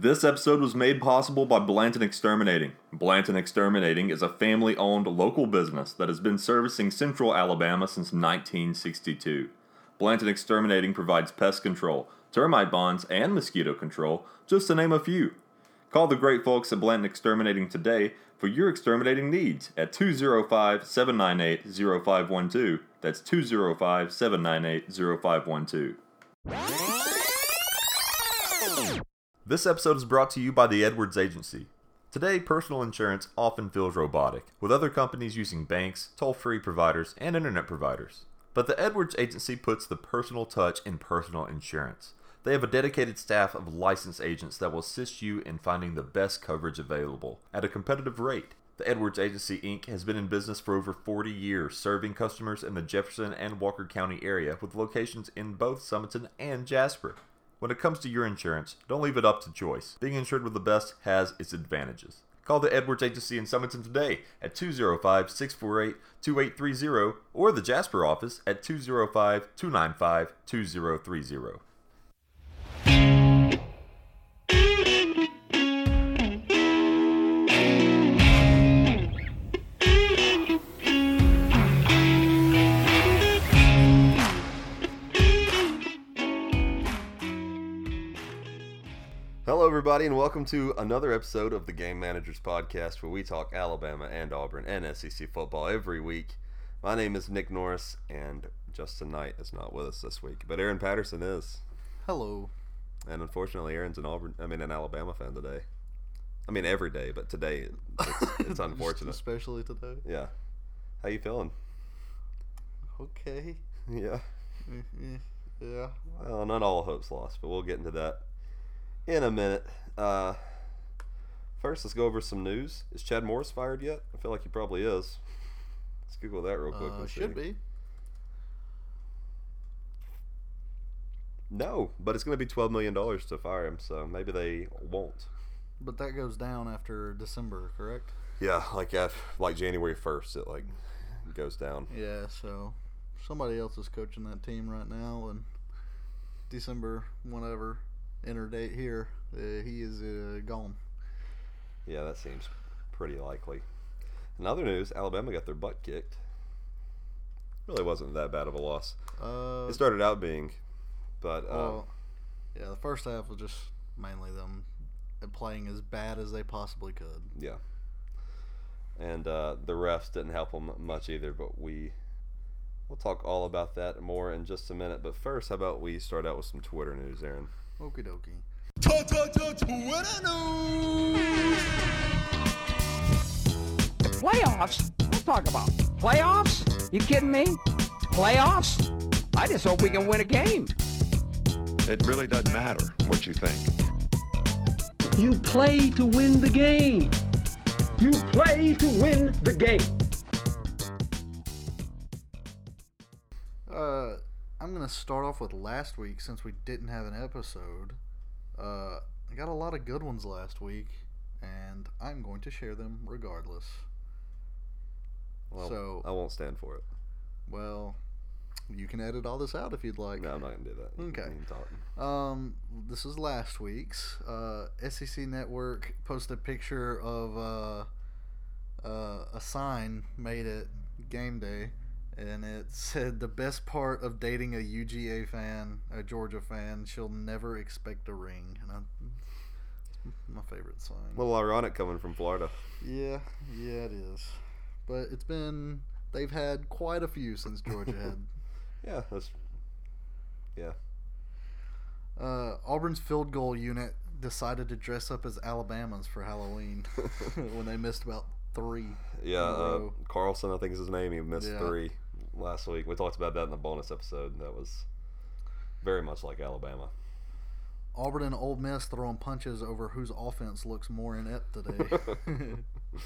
This episode was made possible by Blanton Exterminating. Blanton Exterminating is a family owned local business that has been servicing central Alabama since 1962. Blanton Exterminating provides pest control, termite bonds, and mosquito control, just to name a few. Call the great folks at Blanton Exterminating today for your exterminating needs at 205 798 0512. That's 205 798 0512. This episode is brought to you by the Edwards Agency. Today, personal insurance often feels robotic, with other companies using banks, toll free providers, and internet providers. But the Edwards Agency puts the personal touch in personal insurance. They have a dedicated staff of licensed agents that will assist you in finding the best coverage available at a competitive rate. The Edwards Agency Inc. has been in business for over 40 years, serving customers in the Jefferson and Walker County area with locations in both Sumiton and Jasper. When it comes to your insurance, don't leave it up to choice. Being insured with the best has its advantages. Call the Edwards Agency in Sumiton today at 205 648 2830 or the Jasper office at 205 295 2030. Everybody, and welcome to another episode of the Game Managers Podcast, where we talk Alabama and Auburn and SEC football every week. My name is Nick Norris, and Justin Knight is not with us this week, but Aaron Patterson is. Hello. And unfortunately, Aaron's an Auburn, I mean, an Alabama fan today. I mean, every day, but today it's, it's unfortunate. Especially today. Yeah. How you feeling? Okay. Yeah. Mhm. Yeah. Well, not all hope's lost, but we'll get into that in a minute. Uh, first, let's go over some news. Is Chad Morris fired yet? I feel like he probably is. Let's Google that real quick. Uh, should see. be. No, but it's going to be twelve million dollars to fire him, so maybe they won't. But that goes down after December, correct? Yeah, like af like January first, it like goes down. Yeah, so somebody else is coaching that team right now, and December, whatever, enter date here, uh, he is uh, gone. Yeah, that seems pretty likely. In other news, Alabama got their butt kicked. Really wasn't that bad of a loss. Uh, It started out being, but uh, well, yeah, the first half was just mainly them playing as bad as they possibly could. Yeah. And uh, the refs didn't help them much either, but we we'll talk all about that more in just a minute. But first, how about we start out with some Twitter news, Aaron? Okie dokie. Playoffs? Don't talk about playoffs. You kidding me? Playoffs? I just hope we can win a game. It really doesn't matter what you think. You play to win the game. You play to win the game. Uh, I'm gonna start off with last week since we didn't have an episode. Uh, I got a lot of good ones last week, and I'm going to share them regardless. Well, So- I won't stand for it. Well, you can edit all this out if you'd like. No, I'm not gonna do that. You Okay. Um, this is last week's. Uh, SEC Network posted a picture of uh, uh, a sign made at game day, and it said, "The best part of dating a UGA fan, a Georgia fan, she'll never expect a ring." And I, my favorite sign. A little ironic coming from Florida. yeah, yeah, it is. But it's been they've had quite a few since Georgia had Yeah, that's. Yeah. Uh, Auburn's field goal unit decided to dress up as Alabama's for Halloween when they missed about three. Yeah, uh. Carlson, I think is his name. He missed Yeah. three last week. We talked about that in the bonus episode, and that was very much like Alabama. Auburn and Ole Miss throwing punches over whose offense looks more inept today.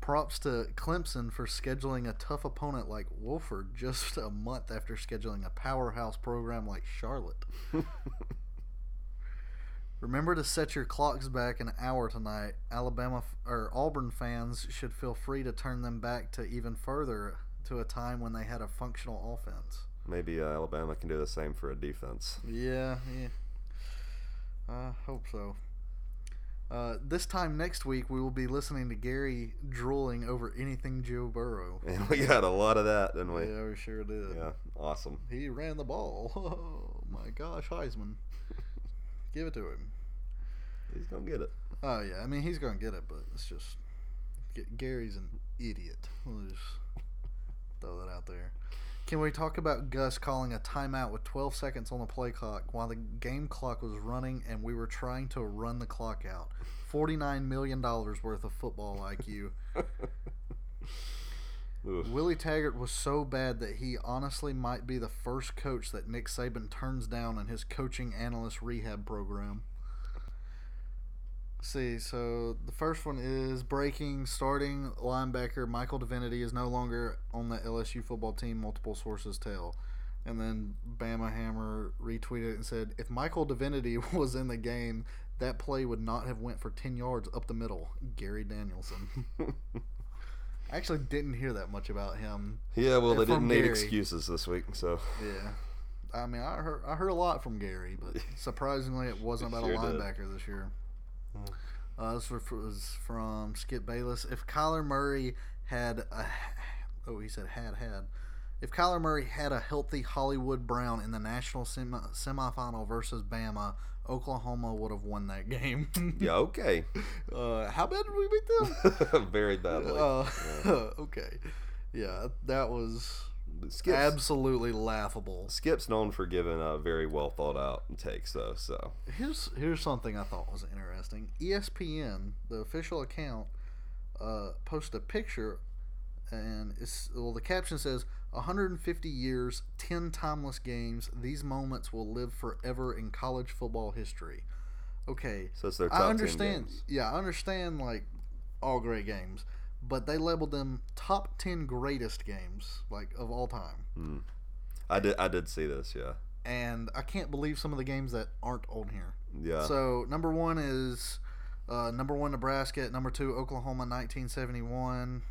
Props to Clemson for scheduling a tough opponent like Wofford just a month after scheduling a powerhouse program like Charlotte. Remember to set your clocks back an hour tonight. Alabama f- or Auburn fans should feel free to turn them back to even further to a time when they had a functional offense. Maybe uh, Alabama can do the same for a defense. Yeah, yeah. Uh, hope so. Uh, this time next week, we will be listening to Gary drooling over anything Joe Burrow. And we got a lot of that, didn't we? Yeah, we sure did. Yeah, awesome. He ran the ball. Oh my gosh, Heisman. Give it to him. He's gonna get it. Oh yeah, I mean he's gonna get it, but it's just Gary's an idiot. We'll just throw that out there. Can we talk about Gus calling a timeout with 12 seconds on the play clock while the game clock was running and we were trying to run the clock out? 49 million dollars worth of football IQ. Willie Taggart was so bad that he honestly might be the first coach that Nick Saban turns down in his coaching analyst rehab program. See, so the first one is breaking starting linebacker Michael Divinity is no longer on the LSU football team, multiple sources tell. And then Bama Hammer retweeted it and said, if Michael Divinity was in the game, that play would not have went for 10 yards up the middle. Gary Danielson. I actually didn't hear that much about him. Yeah, well, they didn't need excuses this week, so Yeah. I mean, I heard I heard a lot from Gary, but surprisingly, it wasn't about a Sure did. linebacker this year. Uh, this was was from Skip Bayless. If Kyler Murray had a, oh, he said had had, if Kyler Murray had a healthy Hollywood Brown in the national semi, semifinal versus Bama, Oklahoma would have won that game. yeah, okay, uh, how bad did we beat them? very badly. Uh, okay, yeah, that was Skip's, absolutely laughable. Skip's known for giving uh, very well thought out takes, though. So Here's here's something I thought was interesting. ESPN, the official account, uh, posted a picture, and it's well. The caption says, "150 years, 10 timeless games. These moments will live forever in college football history." Okay, So it's their top I 10 understand. games. Yeah, I understand. Like all great games, but they labeled them top 10 greatest games, like of all time. I did I did see this. Yeah, And I can't believe some of the games that aren't on here. yeah. So number one is uh, number one Nebraska. Number two Oklahoma, 1971.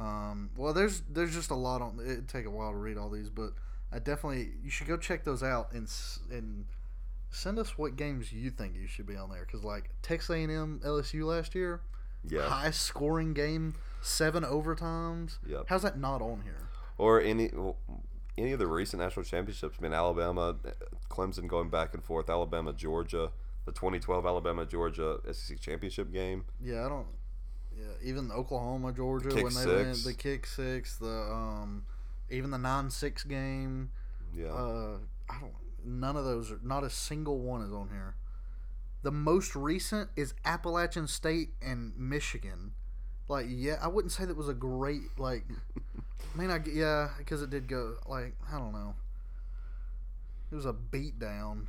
Um, well, there's there's just a lot on. It'd take a while to read all these, but I definitely you should go check those out and and send us what games you think you should be on there. Because like Texas A&M LSU last year, yeah. high scoring game, seven overtimes. Yep. How's that not on here? Or any any of the recent national championships. I mean, Alabama, Clemson going back and forth. Alabama, Georgia. The 2012 Alabama Georgia SEC championship game. Yeah, I don't. Yeah, even Oklahoma, Georgia, Kick when they went the kick six, the um, even the nine six game. Yeah. Uh, I don't. None of those are. Not a single one is on here. The most recent is Appalachian State and Michigan. Like, yeah, I wouldn't say that was a great like. I mean, I yeah, because it did go like I don't know. It was a beatdown.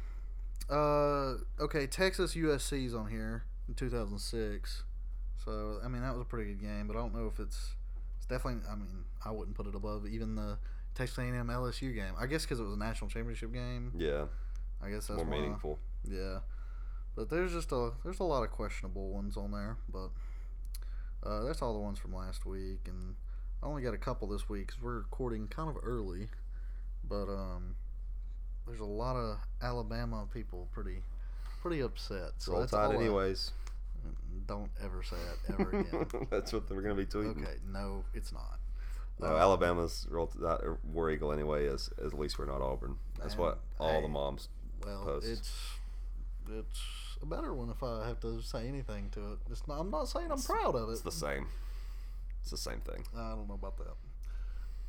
Uh, okay, Texas USC's on here in 2006. So I mean that was a pretty good game, but I don't know if it's it's definitely. I mean I wouldn't put it above even the Texas A&M LSU game. I guess because it was a national championship game. yeah. I guess that's More why. meaningful. Yeah, but there's just a there's a lot of questionable ones on there, but uh, that's all the ones from last week, and I only got a couple this week because we're recording kind of early, but um, there's a lot of Alabama people pretty pretty upset. So Roll that's Tide, all I- anyways. don't ever say that ever again. That's what they're going to be tweeting. okay, no, it's not. No, Um, Alabama's Roll Tide, or War Eagle anyway. Is, is at least we're not Auburn. That's And, what all the hey, moms Well, post. it's it's a better one if I have to say anything to it. It's not, I'm not saying I'm proud of it. It's the same. It's the same thing. I don't know about that.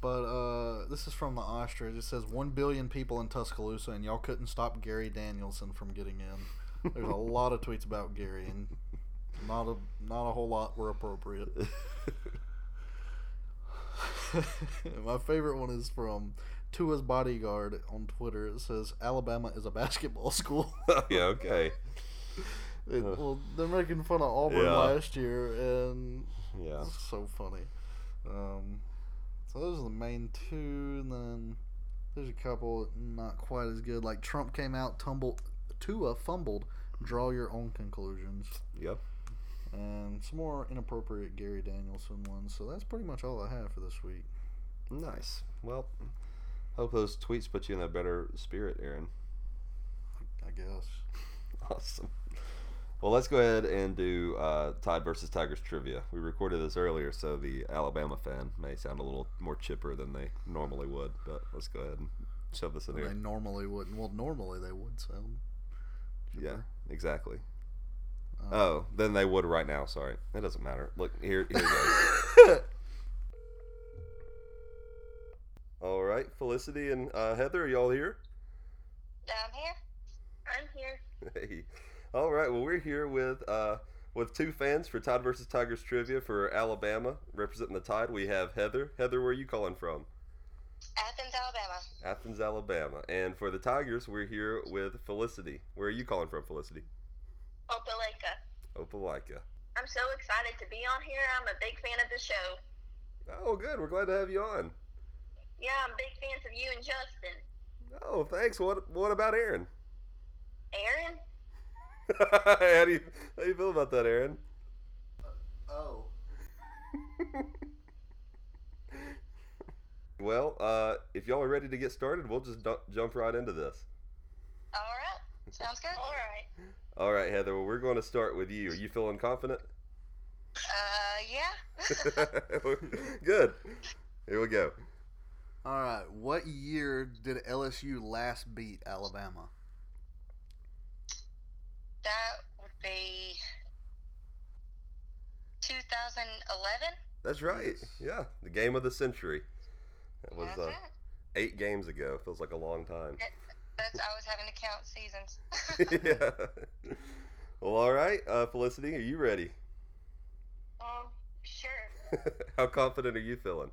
But uh, this is from the ostrich. It says one billion people in Tuscaloosa, and y'all couldn't stop Gary Danielson from getting in. There's a lot of tweets about Gary, and not a not a whole lot were appropriate. My favorite one is from Tua's bodyguard on Twitter. It says Alabama is a basketball school. yeah. Okay. It- well, they're making fun of Auburn Yeah. last year, and Yeah. it's so funny. Um, so those are the main two, and then there's a couple not quite as good. Like Trump came out, tumbled, Tua fumbled. Draw your own conclusions, Yep. and some more inappropriate Gary Danielson ones. So that's pretty much all I have for this week. Nice. Well, hope those tweets put you in a better spirit, Aaron. I guess. Awesome. Well, let's go ahead and do uh, Tide versus Tigers trivia. We recorded this earlier, so the Alabama fan may sound a little more chipper than they normally would. But let's go ahead and shove this in They here. They normally wouldn't. Well, normally they would sound. Yeah, exactly. Uh, Oh, then they would right now. Sorry, it doesn't matter. Look here. Here goes. all right, Felicity and uh, Heather, are y'all here? Down here? I'm here. Hey. All right. Well, we're here with uh, with two fans for Tide versus Tigers trivia for Alabama, representing the Tide. We have Heather. Heather, where are you calling from? Athens, Alabama. Athens, Alabama. And for the Tigers, we're here with Felicity. Where are you calling from, Felicity? Opelika. Opelika. I'm so excited to be on here. I'm a big fan of the show. Oh, good. We're glad to have you on. Yeah, I'm big fans of you and Justin. Oh, thanks. What What about Aaron? Aaron? how do you How do you feel about that, Aaron? Oh. Well, uh, if y'all are ready to get started, we'll just du- jump right into this. All right. Sounds good. All right. All right, Heather. Well, we're going to start with you. Are you feeling confident? Uh, yeah. Good. Here we go. All right. What year did LSU last beat Alabama? That would be 2011. That's right. Yeah, the game of the century. That was uh, eight games ago. Feels like a long time. That's I was having to count seasons. yeah. Well, all right, uh, Felicity, are you ready? um, sure. How confident are you feeling?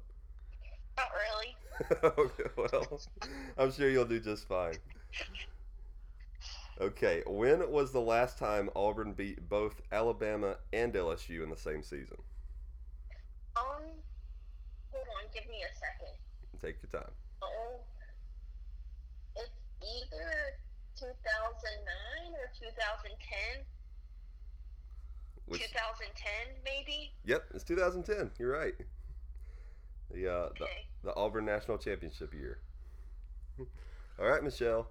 Not really. okay, well, I'm sure you'll do just fine. Okay, when was the last time Auburn beat both Alabama and LSU in the same season? Um, hold on. Give me a second. Take your time. Oh, it's either 2009 or 2010. Which, 2010, maybe. yep, it's 2010. You're right. The, uh, the the Auburn National Championship year. All right, Michelle.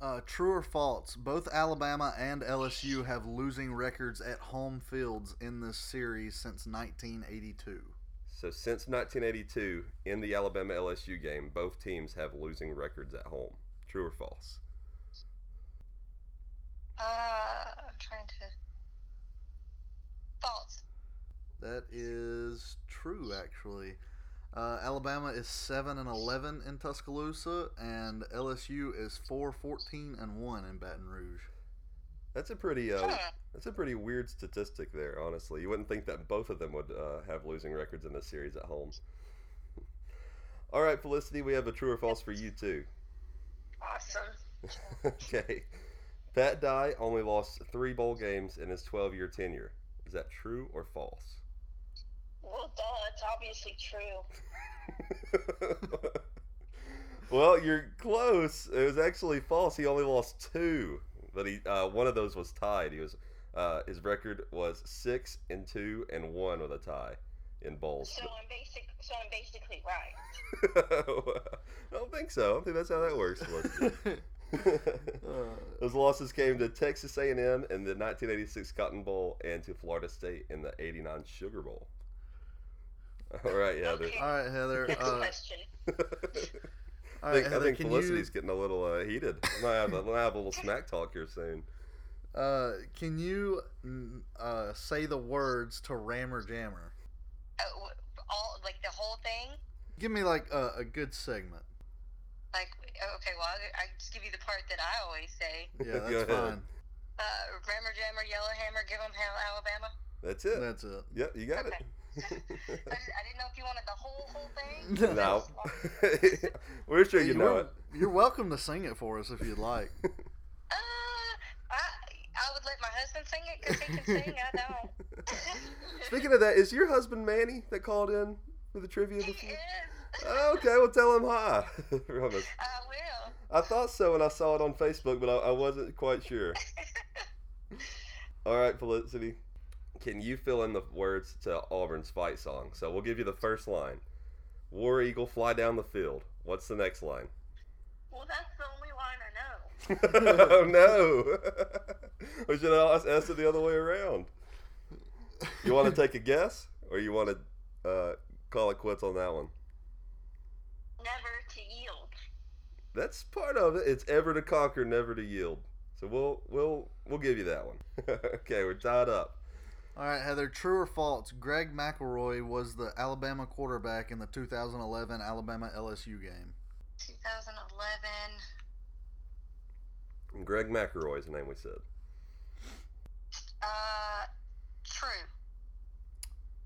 Uh, true or false? Both Alabama and LSU have losing records at home fields in this series since 1982. So since 1982, in the Alabama LSU game, both teams have losing records at home. True or false? Uh, I'm trying to. False. That is true, actually. Uh, Alabama is seven and eleven in Tuscaloosa, and LSU is four fourteen and one in Baton Rouge. That's a pretty uh, that's a pretty weird statistic there. Honestly, you wouldn't think that both of them would uh, have losing records in this series at home. All right, Felicity, we have a true or false for you too. Awesome. okay, Pat Dye only lost three bowl games in his 12-year tenure. Is that true or false? Well, duh, it's obviously true. well, you're close. It was actually false. He only lost two, but he uh, one of those was tied. He was uh, his record was six and two and one with a tie in bowls. So I'm basic. So I'm basically right. I don't think so. I don't think that's how that works. Those losses came to Texas A&M in the 1986 Cotton Bowl and to Florida State in the 89 Sugar Bowl. All right, Heather. Okay. All right, Heather. Next Uh, question. all I right, think, I think Felicity's you getting a little uh, heated. Might have, a, might have a little smack talk here soon. uh, can you mm, uh, say the words to Rammer Jammer? Uh, all like the whole thing. Give me like a, a good segment. Like okay, well I, I just give you the part that I always say. Yeah, Go that's ahead. fine. Uh, Rammer Jammer, Yellowhammer, give 'em hell, Alabama. That's it. That's it. Yep, you got Okay. it. I, just, I didn't know if you wanted the whole whole thing. no. We're sure you You're- know it. You're welcome to sing it for us if you'd like. Uh, I I would let my husband sing it because he can sing. I don't. Speaking of that, is your husband Manny that called in for the trivia he before? is. Okay, well tell him hi. Promise. I will. I thought so when I saw it on Facebook, but I, I wasn't quite sure. All right, Felicity, can you fill in the words to Auburn's fight song? So we'll give you the first line. War Eagle, fly down the field. What's the next line? Well, that's the only line I know. oh no! we should have asked it the other way around. You want to take a guess, or you want to uh, call it quits on that one? Never to yield. That's part of it. It's ever to conquer, never to yield. So we'll we'll we'll give you that one. okay, we're tied up. All right, Heather. True or false? Greg McElroy was the Alabama quarterback in the 2011 Alabama LSU game. 2011. And Greg McElroy is the name we said. Uh, true.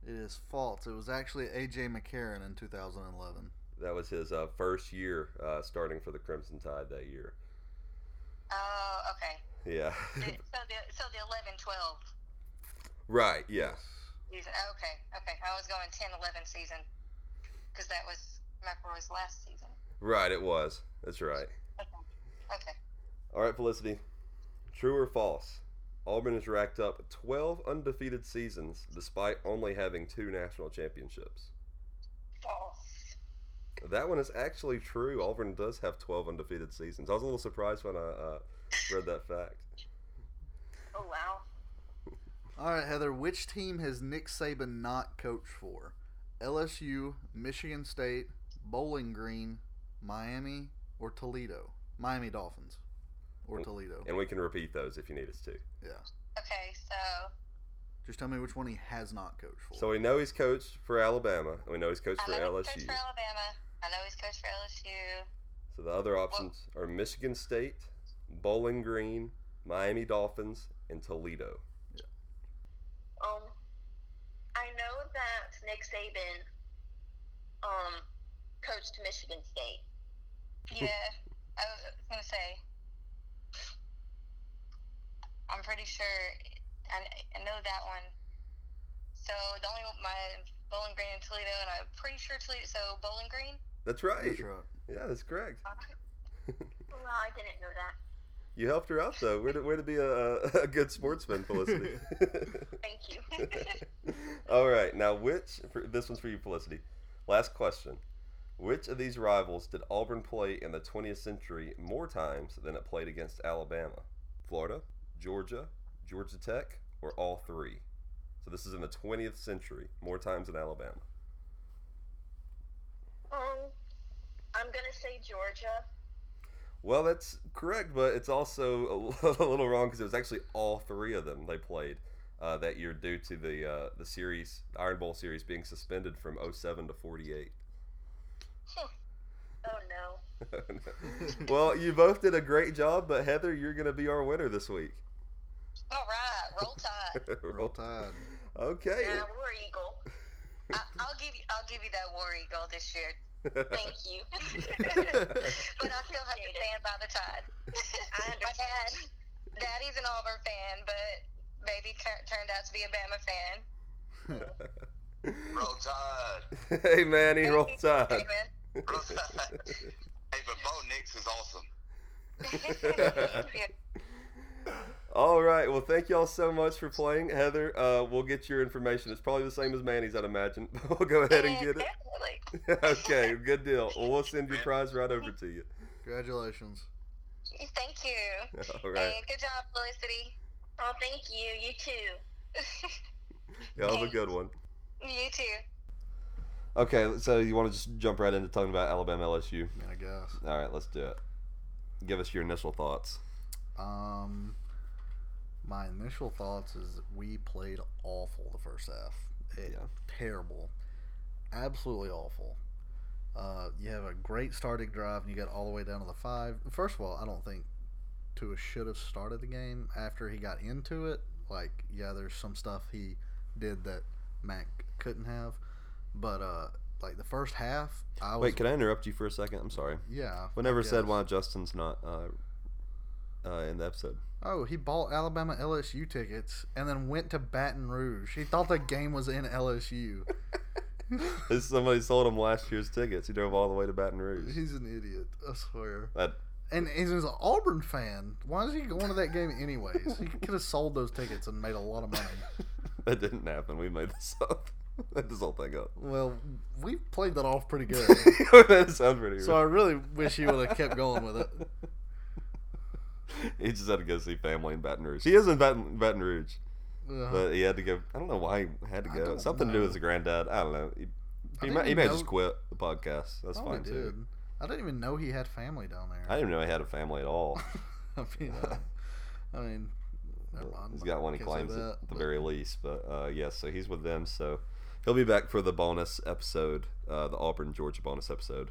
It is false. It was actually AJ McCarron in 2011. That was his uh, first year uh, starting for the Crimson Tide that year. Oh, okay. Yeah. So the so the 11, 12 right. Season. Okay, okay. I was going 10, 11 season because that was McElroy's last season. Right. It was. That's right. Okay. Okay. All right, Felicity. True or false? Auburn has racked up 12 undefeated seasons despite only having two national championships. False. That one is actually true. Auburn does have 12 undefeated seasons. I was a little surprised when I uh, read that fact. Oh wow. All right, Heather. Which team has Nick Saban not coached for? LSU, Michigan State, Bowling Green, Miami, or Toledo? Miami Dolphins, or Toledo. And we can repeat those if you need us to. Yeah. Okay, so Just tell me which one he has not coached for. So we know he's coached for Alabama, and we know he's coached I for know he's coached for Alabama. I know he's coached for LSU. So the other options are Michigan State, Bowling Green, Miami Dolphins, and Toledo. Um, I know that Nick Saban, um, coached Michigan State. Yeah, I was gonna say. I'm pretty sure. I, I know that one. So the only my Bowling Green and Toledo, and I'm pretty sure Toledo. So Bowling Green. That's right. That's right. Yeah, that's correct. Well, I didn't know that. You helped her out though. Way to, to be a, a good sportsman, Felicity. Thank you. All right, now which for, this one's for you, Felicity. Last question: Which of these rivals did Auburn play in the 20th century more times than it played against Alabama? Florida, Georgia, Georgia Tech, or all three? So this is in the 20th century, more times than Alabama. um, I'm gonna say Georgia. Well, that's correct, but it's also a, a little wrong because it was actually all three of them they played uh, that year due to the uh, the series, Iron Bowl series, being suspended from 07 to 48. Oh no. well, you both did a great job, but Heather, you're going to be our winner this week. All right, roll tide. Roll Tide. Okay. Yeah, War Eagle. I, I'll give you. I'll give you that War Eagle this year. Thank you. but I still have to stand by the tide. I My dad, Daddy's an Auburn fan, but baby tur- turned out to be a Bama fan. Roll Tide. hey, Manny, roll tide. Hey, man. Roll Tide. hey, but Bo Nix is awesome. Yeah. All right. Well, thank y'all so much for playing, Heather. Uh, we'll get your information. It's probably the same as Manny's, I'd imagine. we'll go ahead and get it. Okay, good deal. Well, we'll send your prize right over to you. Congratulations. Thank you. All right. And good job, Felicity. Oh, thank you. You too. Y'all have a good one. you too. Okay, so you want to just jump right into talking about Alabama LSU? I guess. All right, let's do it. Give us your initial thoughts. Um, my initial thoughts is we played awful the first half. It, Yeah. Terrible. Absolutely awful. Uh, you have a great starting drive and you get all the way down to the five. First of all, I don't think Tua should have started the game after he got into it. Like, yeah, there's some stuff he did that Mac couldn't have, but uh, like the first half, I was Wait, can I interrupt you for a second? I'm sorry. yeah. We never said why Justin's not uh, uh, in the episode. Oh, he bought Alabama LSU tickets and then went to Baton Rouge. He thought the game was in LSU. Somebody sold him last year's tickets. He drove all the way to Baton Rouge. He's an idiot, I swear. That And he's an Auburn fan. Why is he going to that game anyways? He could have sold those tickets and made a lot of money. that didn't happen. We made this up. this whole thing up. Well, we played that off pretty good. that sounds pretty. So I really wish he would have kept going with it. he just had to go see family in Baton Rouge. He is in Baton, Baton Rouge, Uh, but he had to go. I don't know why he had to go. Something to do with know. his granddad. I don't know. He, he, might, he may just quit the podcast. That's probably fine too. I didn't even know he had family down there. I didn't even know he had a family at all. I mean, uh, I mean, never mind. He's got one he claims that, at the but- very least. But uh, yes, so he's with them. So he'll be back for the bonus episode, uh, the Auburn Georgia bonus episode.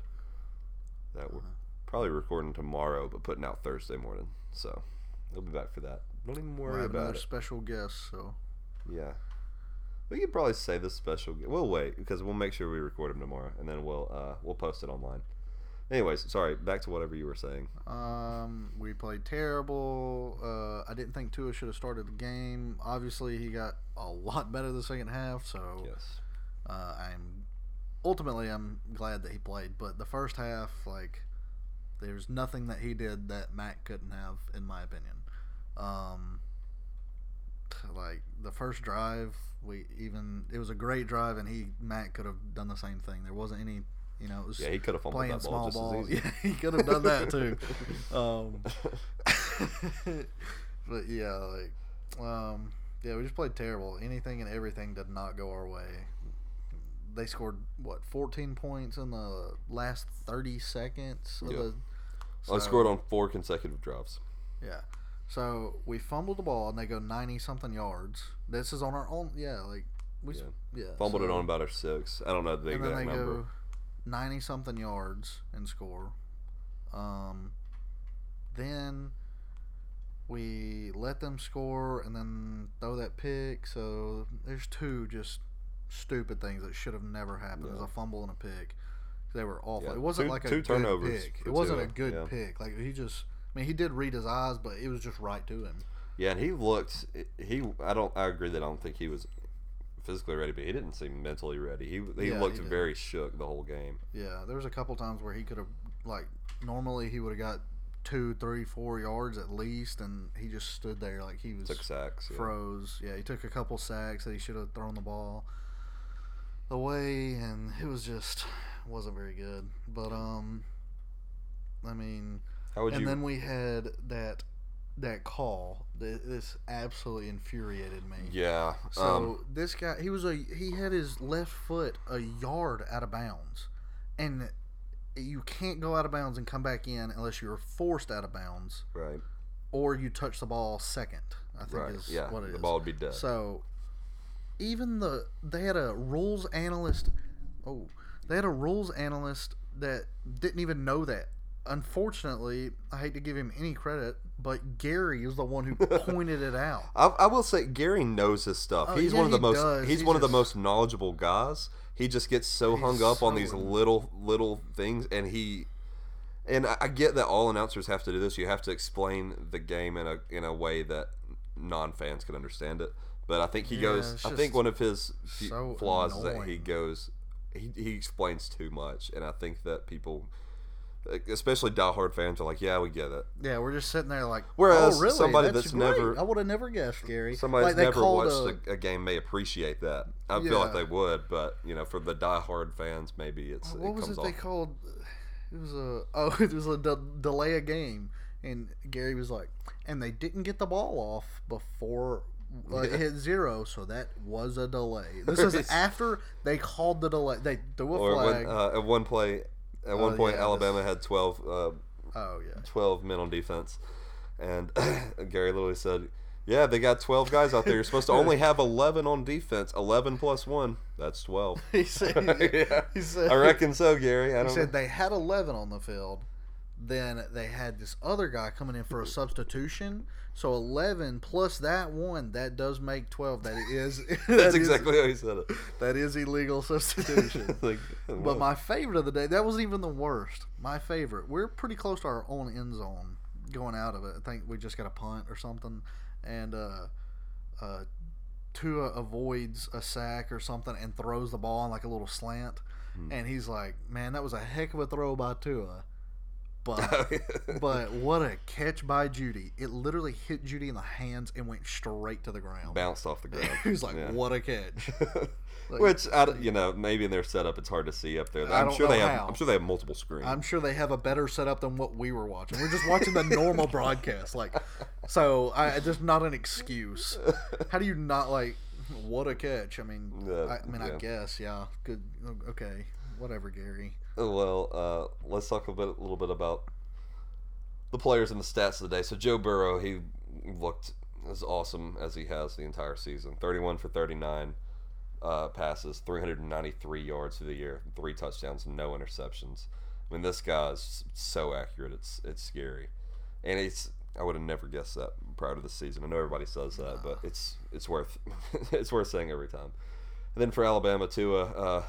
That we're Uh-huh. Probably recording tomorrow, but putting out Thursday morning. So he'll be back for that. Don't even We'll have about another it. special guest. So Yeah. We could probably say this special. We'll wait because we'll make sure we record him tomorrow, and then we'll uh, we'll post it online. Anyways, sorry. Back to whatever you were saying. Um, we played terrible. Uh, I didn't think Tua should have started the game. Obviously, he got a lot better the second half. So Yes. uh, I'm ultimately I'm glad that he played. But the first half, like, there's nothing that he did that Mac couldn't have, in my opinion. Um, like the first drive, we even it was a great drive, and he Mac could have done the same thing. There wasn't any. You know, it was Yeah, he could have playing that ball small just ball. as easy. Yeah, he could have done that too. Um, but yeah, like, um, yeah, we just played terrible. Anything and everything did not go our way. They scored what 14 points in the last 30 seconds. Of Yeah. the, I scored on four consecutive drives. Yeah. So we fumbled the ball and they go 90 something yards. This is on our own. Yeah, like we Yeah. yeah. Fumbled it on about a six. I don't know the exact they number. go 90 something yards and score. Um, then we let them score and then throw that pick. So there's two just stupid things that should have never happened. There's Yeah. a fumble and a pick. They were awful. Yeah, it wasn't two- like a two good turnovers pick. It wasn't a good yeah. pick. Like he just, I mean, he did read his eyes, but it was just right to him. Yeah, and he looked. He. I don't. I agree that I don't think he was physically ready, but he didn't seem mentally ready. He. He Yeah, looked he very shook the whole game. Yeah, there was a couple times where he could have like normally he would have got two, three, four yards at least, and he just stood there like he was Took sacks. Yeah. froze. Yeah, he took a couple sacks that he should have thrown the ball away, and it was just wasn't very good. But um, I mean, How would and you? then we had that that call. Th- This absolutely infuriated me. yeah. So um, this guy, he was a he had his left foot a yard out of bounds, and you can't go out of bounds and come back in unless you're forced out of bounds right. or you touch the ball second. I think Right. is Yeah. what it is. the ball would be dead. So even the they had a rules analyst. Oh, they had a rules analyst that didn't even know that. Unfortunately, I hate to give him any credit, but Gary is the one who pointed it out. I, I will say Gary knows his stuff. Oh, he's yeah, one of the he most. does. He's He one of the most knowledgeable guys. He just gets so hung up on these little little things, and he. And I I get that all announcers have to do this. You have to explain the game in a in a way that non fans can understand it. But I think he Yeah, goes. I think one of his so flaws is that he goes. He, he explains too much, and I think that people, especially diehard fans, are like, "Yeah, we get it." Yeah, we're just sitting there like. Oh, Whereas oh, really? somebody that's, that's never- I would have never guessed, Gary. Somebody like, that's never watched a- a, game may appreciate that. I feel like they would, but you know, for the diehard fans, maybe it's what it was it off. they called? It was a oh, it was a de- delay a game, and Gary was like, and they didn't get the ball off before. It hit zero, so that was a delay. This is after they called the delay. They threw a or flag. when, uh, at one play, at one Oh, point, yeah, Alabama had 12, uh, oh yeah, 12 men on defense, and Gary literally said, "Yeah, they got twelve guys out there. You're supposed to only have eleven on defense. Eleven plus one, that's 12. he said. yeah, He said. I reckon so, Gary. I He said know. they had 11 on the field. Then they had this other guy coming in for a substitution. So 11 plus that one, that does make 12. That is. that That's is- exactly how he said it. that is illegal substitution. like, but my favorite of the day, that wasn't even the worst. My favorite. We're pretty close to our own end zone going out of it. I think we just got a punt or something. And uh, uh, Tua avoids a sack or something and throws the ball on like a little slant. Hmm. And he's like, man, that was a heck of a throw by Tua. But oh, but what a catch by Jeudy! It literally hit Jeudy in the hands and went straight to the ground. bounced off the ground. He was like, Yeah. "What a catch!" Like- Which I, you know, maybe in their setup it's hard to see up there. I'm sure they have. how. I'm sure they have multiple screens. I'm sure they have a better setup than what we were watching. We're just watching the normal broadcast, like so. I just not an excuse. How do you not like? What a catch! I mean, Yeah, I, I mean, I guess, yeah. Good. Okay, whatever, Gary. Well, uh, let's talk a bit, a little bit about the players and the stats of the day. So Joe Burrow, he looked as awesome as he has the entire season. 31 for 39 uh, passes, 393 yards through the year, three touchdowns, no interceptions. I mean, this guy's so accurate. It's it's scary, and it's I would have never guessed that prior to the season. I know everybody says that, but it's it's worth it's worth saying every time. And then for Alabama, Tua, uh,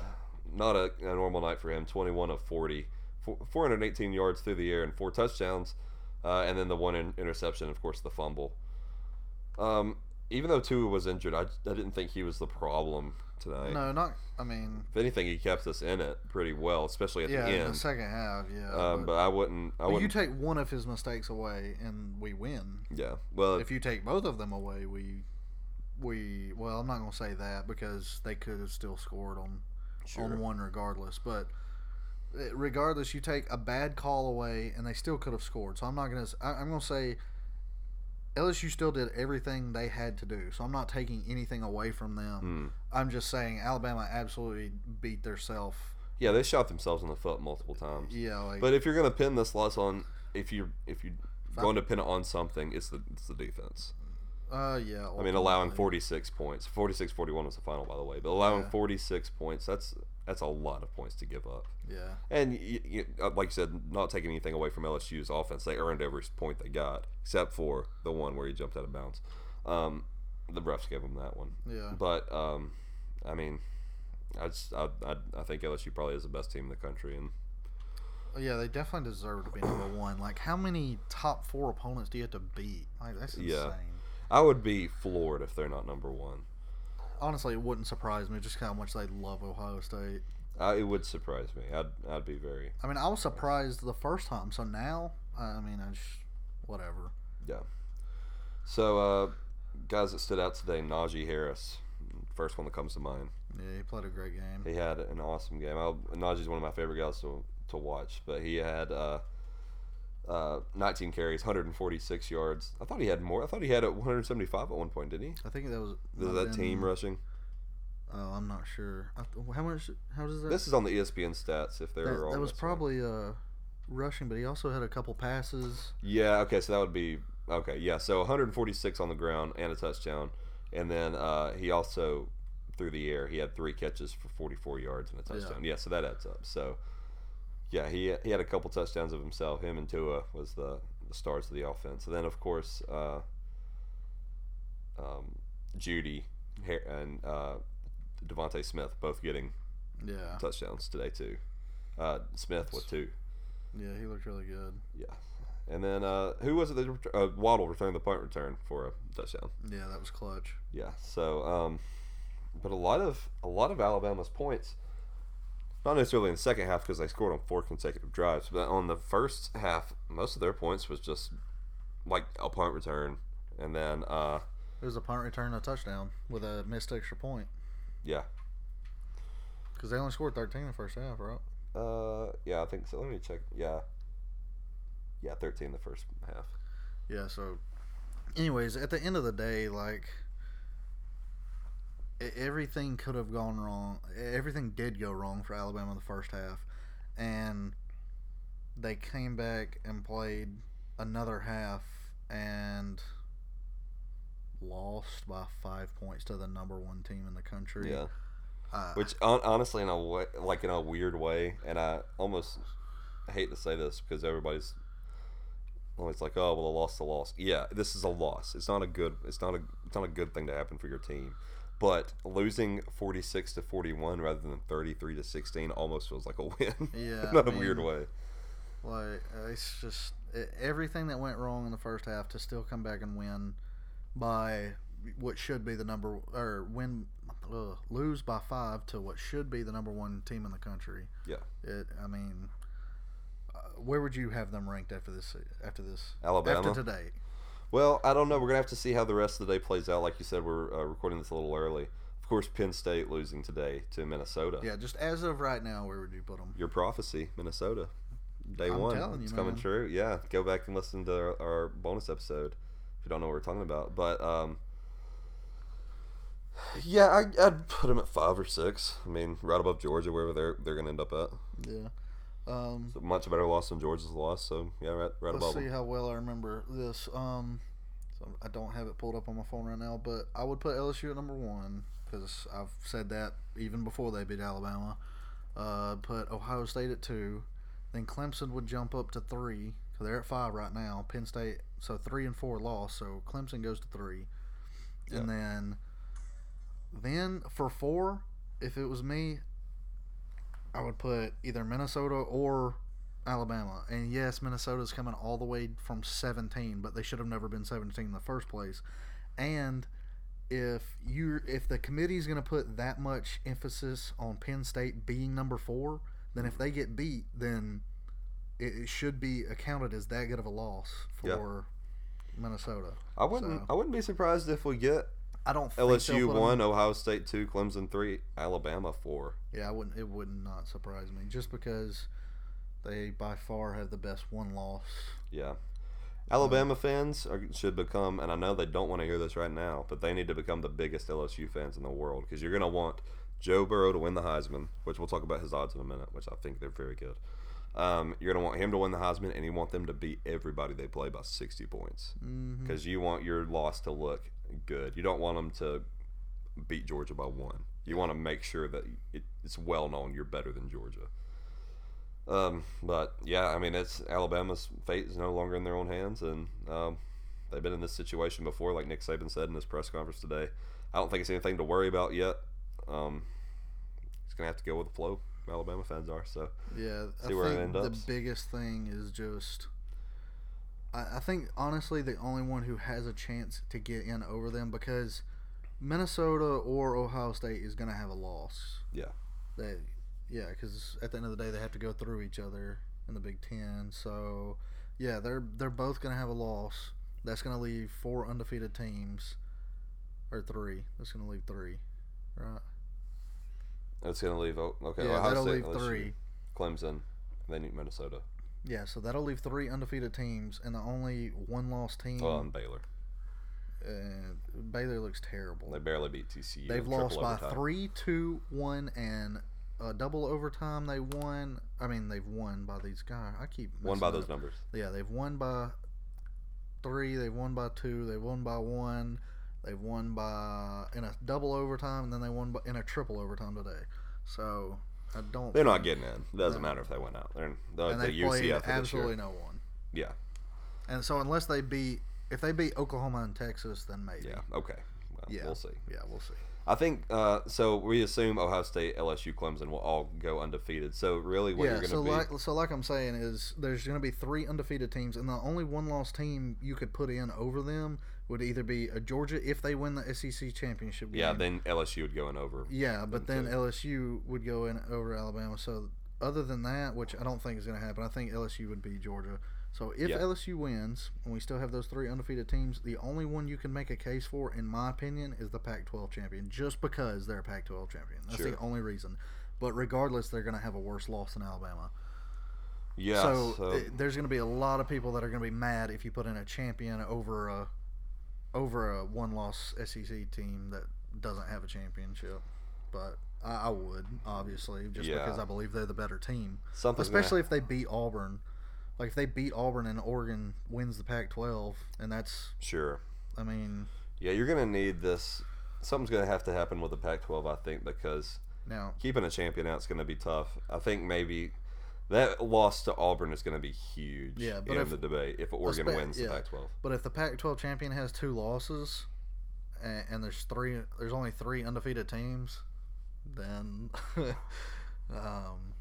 not a, a normal night for him. 21 of 40, 418 yards through the air and four touchdowns, uh, and then the one in, interception, of course, the fumble. Um, even though Tua was injured, I, I didn't think he was the problem tonight. No, not. I mean, If anything, he kept us in it pretty well, especially at yeah, the end. the second half, yeah. um, but I wouldn't. I but wouldn't. You take one of his mistakes away, and we win. yeah. Well, If you take both of them away, we, we. Well, I'm not gonna say that because they could have still scored on, Sure. on one regardless. But eh, regardless, you take a bad call away, and they still could have scored. So I'm not gonna. s- I, am gonna say. LSU still did everything they had to do, so I'm not taking anything away from them. Hmm. I'm just saying Alabama absolutely beat their self. yeah, they shot themselves in the foot multiple times. Yeah, like But if you're gonna pin this loss on, if you if you going to pin it on something, it's the it's the defense. Uh, yeah. I mean, allowing 46 points. 46-41 was the final, by the way. But allowing Yeah. 46 points, that's that's a lot of points to give up. Yeah, And y y uh, like you said, not taking anything away from LSU's offense, they earned every point they got, except for the one where he jumped out of bounds. Um, the refs gave him that one. yeah. But um, I mean, I, just, I, I I think LSU probably is the best team in the country, and Yeah, they definitely deserve to be number one. Like, how many top four opponents do you have to beat? Like, that's insane. Yeah. I would be floored if they're not number one. Honestly, it wouldn't surprise me just how much they love Ohio State. Uh, it would surprise me. I'd I'd be very I mean, I was surprised the first time, so now, I mean, I just whatever. yeah. So uh, guys that stood out today, Najee Harris, first one that comes to mind. Yeah, he played a great game. He had an awesome game. I, Najee's one of my favorite guys to to watch, but he had uh, uh, 19 carries, 146 yards. I thought he had more. I thought he had at 175 at one point, didn't he? I think that was Was that have team rushing? Oh, I'm not sure. How much? How does that? This is on the ESPN stats. If they're that, all that was probably uh, rushing, but he also had a couple passes. Yeah. Okay. So that would be okay. Yeah. So 146 on the ground and a touchdown, and then uh, he also through the air he had three catches for 44 yards and a Yeah. touchdown. Yeah. so that adds up. So yeah, he he had a couple touchdowns of himself. Him and Tua was the, the stars of the offense. And then of course uh, um, Jeudy and uh, DeVonta Smith both getting Yeah, touchdowns today too. Uh, Smith with two. yeah, he looked really good. Yeah. And then uh, who was it that ret- uh, Waddle returned the punt return for a touchdown? Yeah, that was clutch. Yeah. So, um, but a lot of a lot of Alabama's points, not necessarily in the second half because they scored on four consecutive drives, but on the first half, most of their points was just like a punt return, and then uh, It was a punt return, a touchdown with a missed extra point yeah, because they only scored 13 in the first half, right? uh, yeah, I think so. Let me check. Yeah, yeah, thirteen the first half. Yeah, so anyways, at the end of the day, like everything could have gone wrong. Everything did go wrong for Alabama in the first half, and they came back and played another half and lost by five points to the number one team in the country. Yeah. Uh, Which hon- honestly, in a way, like in a weird way, and I almost hate to say this because everybody's always like, "Oh, well, a loss, a loss." Yeah, this is a loss. It's not a good. It's not a. It's not a good thing to happen for your team. But losing forty six to forty one rather than thirty three to sixteen almost feels like a win. Yeah, in I a weird way. Like it's just everything that went wrong in the first half to still come back and win by what should be the number or win uh, lose by five to what should be the number one team in the country. Yeah. It. I mean, uh, where would you have them ranked after this? After this, Alabama? After today, Well, I don't know. We're gonna have to see how the rest of the day plays out. Like you said, we're uh, recording this a little early. Of course, Penn State losing today to Minnesota. yeah. Just as of right now, where would you put them? Your prophecy, Minnesota, day I'm one. telling you, it's coming true. Yeah, go back and listen to our, our bonus episode if you don't know what we're talking about. But um, yeah, I, I'd put them at five or six. I mean, right above Georgia, wherever they're they're gonna end up at. Yeah. Um, So much better loss than Georgia's loss. So yeah, right, right let's above see how well I remember this. Um, so I don't have it pulled up on my phone right now, but I would put LSU at number one because I've said that even before they beat Alabama. Uh, put Ohio State at two, then Clemson would jump up to three. So they're at five right now. Penn State, so three and four lost. So Clemson goes to three, and then, then for four, if it was me, I would put either Minnesota or Alabama. And yes, Minnesota's coming all the way from 17, but they should have never been 17 in the first place. And if you if the committee's going to put that much emphasis on Penn State being number 4, then if they get beat, then it, should be accounted as that good of a loss Yeah. for Minnesota. I wouldn't. So- I wouldn't be surprised if we get I don't think LSU one, Ohio State two, Clemson three, Alabama four. Yeah, I wouldn't. It would not surprise me just because they by far have the best one loss. Yeah. Alabama fans are, should become, and I know they don't want to hear this right now, but they need to become the biggest LSU fans in the world because you're going to want Joe Burrow to win the Heisman, which we'll talk about his odds in a minute, which I think they're very good. Um, you're going to want him to win the Heisman, and you want them to beat everybody they play by 60 points Mm-hmm. because you want your loss to look good. You don't want them to beat Georgia by one. You want to make sure that it, it's well known you're better than Georgia. Um, but yeah, I mean, it's Alabama's fate is no longer in their own hands, and um, they've been in this situation before, like Nick Saban said in his press conference today. I don't think it's anything to worry about yet. Um, he's gonna have to go with the flow. Alabama fans are so. Yeah, See I where it think end the ups. biggest thing is just. I, I think honestly the only one who has a chance to get in over them because Minnesota or Ohio State is going to have a loss. Yeah. They, yeah, because at the end of the day they have to go through each other in the Big Ten. So yeah, they're they're both going to have a loss. That's going to leave four undefeated teams, or three. That's going to leave three, right? It's gonna leave. oh, Okay, yeah, Ohio that'll State, leave LSU, three. Clemson, and then Minnesota. Yeah, so that'll leave three undefeated teams, and the only one loss team. Well, and Baylor. uh, Baylor looks terrible. They barely beat TCU. They've lost by overtime. three, two, one, and uh, double overtime. They won. I mean, they've won by these guys. I keep One by those up. numbers. Yeah, they've won by three. They've won by two. They've won by one. They've won by in a double overtime, and then they won by, in a triple overtime today. So I don't. They're not getting in. It doesn't No. matter if they went out. They're the, And the they played UCF absolutely no one. Yeah. And so unless they beat, if they beat Oklahoma and Texas, then maybe. Yeah. Okay. Well, Yeah. We'll see. Yeah, we'll see. I think uh, so. We assume Ohio State, LSU, Clemson will all go undefeated. So really, what yeah, you're going to so be like so like I'm saying is there's going to be three undefeated teams, and the only one loss team you could put in over them would either be a Georgia if they win the SEC championship game. yeah. Then LSU would go in over. yeah, but then too. LSU would go in over Alabama. So other than that, which I don't think is going to happen, I think LSU would be Georgia. So if Yeah. LSU wins, and we still have those three undefeated teams, the only one you can make a case for, in my opinion, is the Pac-12 champion, just because they're a Pac-12 champion. That's the only reason. But regardless, they're going to have a worse loss than Alabama. Yeah. so, So, uh, there's going to be a lot of people that are going to be mad if you put in a champion over a over a one-loss SEC team that doesn't have a championship. But I, I would obviously just Yeah. because I believe they're the better team, Something's gonna- especially if they beat Auburn. Like if they beat Auburn and Oregon wins the Pac-12, and that's sure. I mean Yeah, you're going to need this. Something's going to have to happen with the Pac-12, I think, because now keeping a champion out is going to be tough. I think maybe that loss to Auburn is going to be huge Yeah, but in if- the debate if Oregon Espe- wins yeah. the Pac-12. But if the Pac-12 champion has two losses, and, and there's three, there's only three undefeated teams, then, um,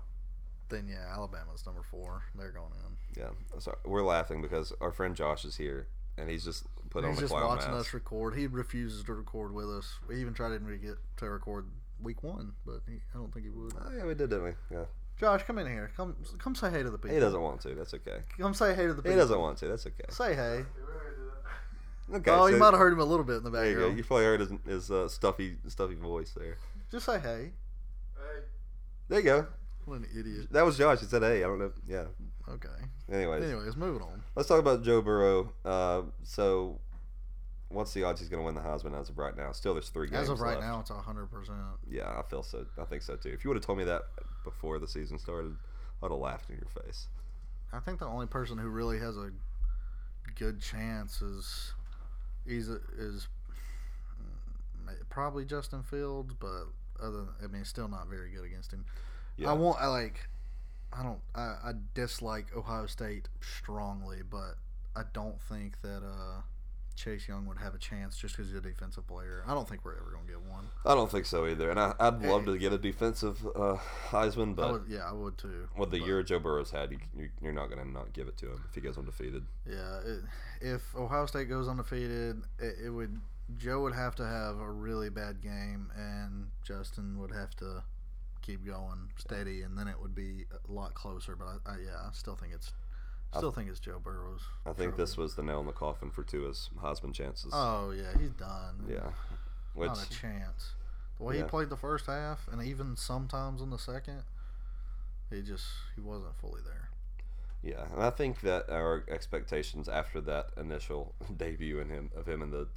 then yeah, Alabama's number four. They're going in. Yeah, so we're laughing because our friend Josh is here and he's just put on the ball. He's the just clown watching mask. us record. He refuses to record with us. We even tried to get to record week one, but he, I don't think he would. Oh, yeah, we did, didn't we? Yeah. Josh, come in here. Come, come say hey to the people. He doesn't want to. That's okay. Come say hey to the people. He doesn't want to. That's okay. Say hey. Okay. oh, you might have heard him a little bit in the There you go. background. You probably heard his, his uh, stuffy, stuffy voice there. Just say hey. hey. There you go. What an idiot. That was Josh. He said, "Hey, I don't know." Yeah. Okay. Anyways, Anyways, moving on. let's talk about Joe Burrow. Uh, so, what's the odds he's going to win the Heisman as of right now? Still, there's three games As of right left. now, it's hundred percent. Yeah, I feel so. I think so too. If you would have told me that before the season started, I'd have laughed in your face. I think the only person who really has a good chance is is is mm, probably Justin Fields, but other than, I mean, still not very good against him. Yeah. I want I like I don't I, I dislike Ohio State strongly, but I don't think that uh Chase Young would have a chance just because he's a defensive player. I don't think we're ever gonna get one. I don't think so either. And I, I'd love to get a defensive uh, Heisman, I but would, yeah, I would too. with the but- year Joe Burrow's had, you, you're not going to not give it to him if he goes undefeated. Yeah, it, if Ohio State goes undefeated, it, it would Joe would have to have a really bad game, and Justin would have to keep going steady, and then it would be a lot closer. But I, I yeah, I still think it's still think it's Joe Burrow's. I think this was the nail in the coffin for Tua's Heisman chances. Oh yeah, he's done. yeah. Which, not a chance. The way Yeah. he played the first half, and even sometimes in the second, he just he wasn't fully there. yeah, and I think that our expectations after that initial debut in him of him in the